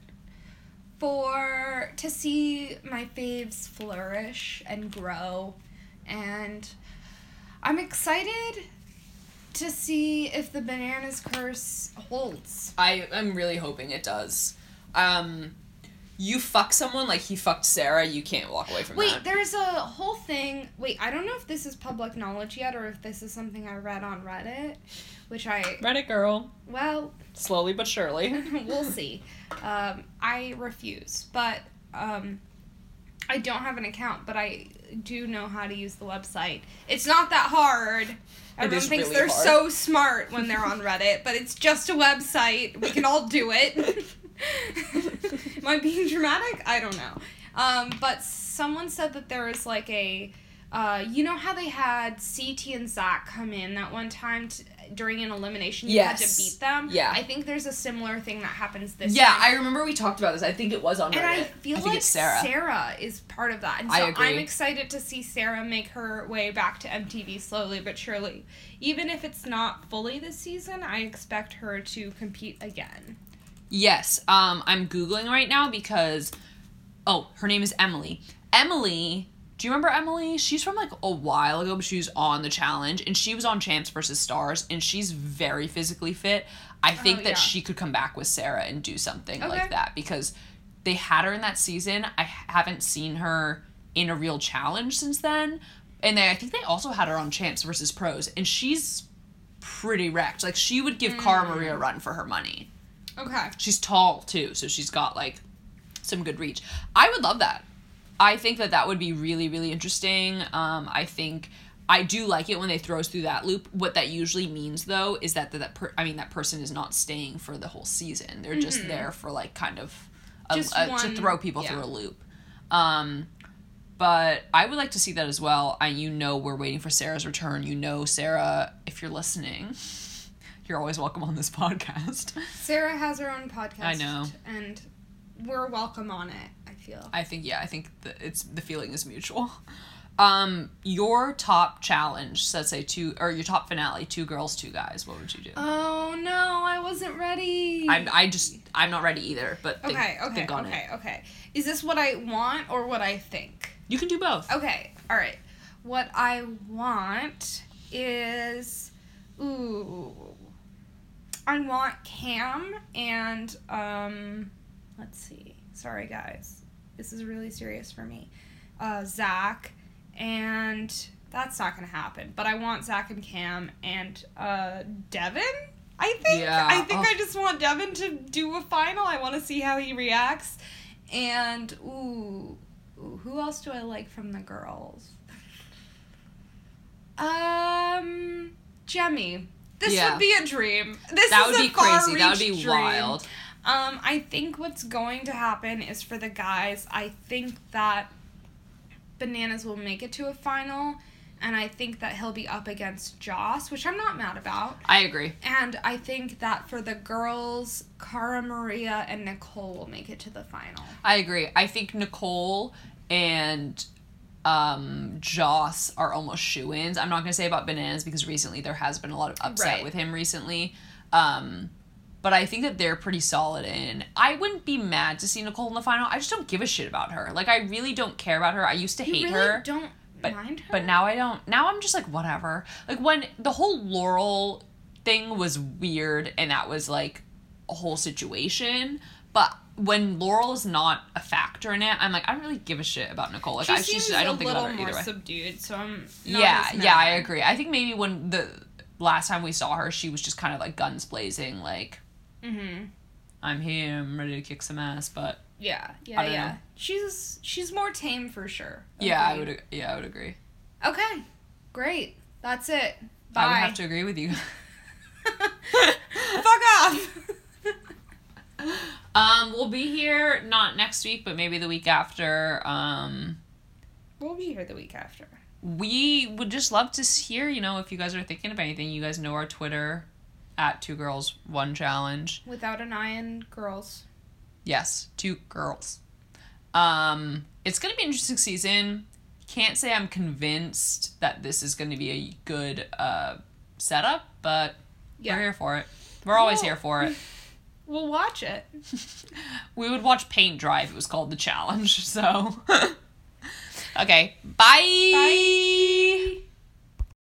for to see my faves flourish and grow, and I'm excited to see if the bananas curse holds. I am really hoping it does. Um, you fuck someone like he fucked Sarah, you can't walk away from Wait, that. Wait, there's a whole thing. Wait, I don't know if this is public knowledge yet, or if this is something I read on Reddit, which I Reddit girl, well slowly but surely. we'll see. Um, I refuse, but um, I don't have an account, but I do know how to use the website. It's not that hard. Everyone thinks really they're hard. so smart when they're on Reddit, but it's just a website. We can all do it. Am I being dramatic? I don't know. Um, but someone said that there was like a, uh, you know how they had CT and Zach come in that one time t- during an elimination. You had to beat them. Yeah. I think there's a similar thing that happens this. yeah, time. I remember we talked about this. I think it was on Reddit. And I feel I like Sarah. Sarah. is part of that. And I agree. I'm excited to see Sarah make her way back to MTV slowly but surely. Even if it's not fully this season, I expect her to compete again. Yes. Um, I'm googling right now because, oh, her name is Emily. Emily. Do you remember Emily? She's from like a while ago, but she was on the challenge and she was on Champs versus Stars and she's very physically fit. I oh, think Oh, that yeah. she could come back with Sarah and do something Okay. like that because they had her in that season. I haven't seen her in a real challenge since then. And they, I think they also had her on Champs versus Pros and she's pretty wrecked. Like she would give Cara hmm. Maria a run for her money. Okay. She's tall too, so she's got like some good reach. I would love that. I think that that would be really really interesting. Um, I think I do like it when they throw us through that loop. What that usually means though is that that, that per- I mean that person is not staying for the whole season. They're just there for like kind of a, a- to throw people yeah. through a loop. Um, but I would like to see that as well. I you know we're waiting for Sarah's return. You know Sarah, if you're listening, you're always welcome on this podcast. Sarah has her own podcast. I know. And we're welcome on it, feel. I think yeah, I think the, it's the feeling is mutual. Um, your top challenge, so let's say two or your top finale, two girls, two guys. What would you do? Oh no, I wasn't ready. I'm I just I'm not ready either. But think, okay, okay, think okay, it. okay. Is this what I want or what I think? You can do both. Okay, all right. What I want is, ooh, I want Cam and um, let's see. Sorry guys, this is really serious for me. Uh, Zach and that's not gonna happen. But I want Zach and Cam and uh, Devin. I think. Yeah, I think oh. I just want Devin to do a final. I want to see how he reacts. And ooh, ooh, who else do I like from the girls? Um, Jemmye. This Yeah. would be a dream. This that is would a be crazy. That would be dream. wild. Um, I think what's going to happen is for the guys, I think that Bananas will make it to a final, and I think that he'll be up against Joss, which I'm not mad about. I agree. And I think that for the girls, Cara Maria and Nicole will make it to the final. I agree. I think Nicole and um, Joss are almost shoe ins. I'm not going to say about Bananas because recently there has been a lot of upset Right. with him recently. Um, but I think that they're pretty solid in. I wouldn't be mad to see Nicole in the final. I just don't give a shit about her. Like, I really don't care about her. I used to You hate really her. don't but mind her? but now I don't. Now I'm just like whatever. Like when the whole Laurel thing was weird and that was like a whole situation, but when Laurel is not a factor in it, I'm like I don't really give a shit about Nicole. Like she I seems she's, I don't a think little about her more either way. subdued, so I'm yeah, yeah, I agree. I think maybe when the last time we saw her, she was just kind of like guns blazing, like Mm-hmm. I'm here, I'm ready to kick some ass. But Yeah, yeah, don't yeah. know. She's she's more tame for sure. yeah, I would. Yeah, I would agree. Okay, great. That's it. Bye. I would have to agree with you. Fuck off. Um, we'll be here not next week, but maybe the week after. Um, we'll be here the week after. we would just love to hear, you know, if you guys are thinking of anything. You guys know our Twitter at two girls one challenge. Without an eye and girls. Yes, two girls. Um, it's gonna be an interesting season. Can't say I'm convinced that this is gonna be a good uh setup, but Yeah. we're here for it. We're always Well- here for it. We'll watch it. We would watch paint dry if it was called the challenge. So, okay, bye. Bye.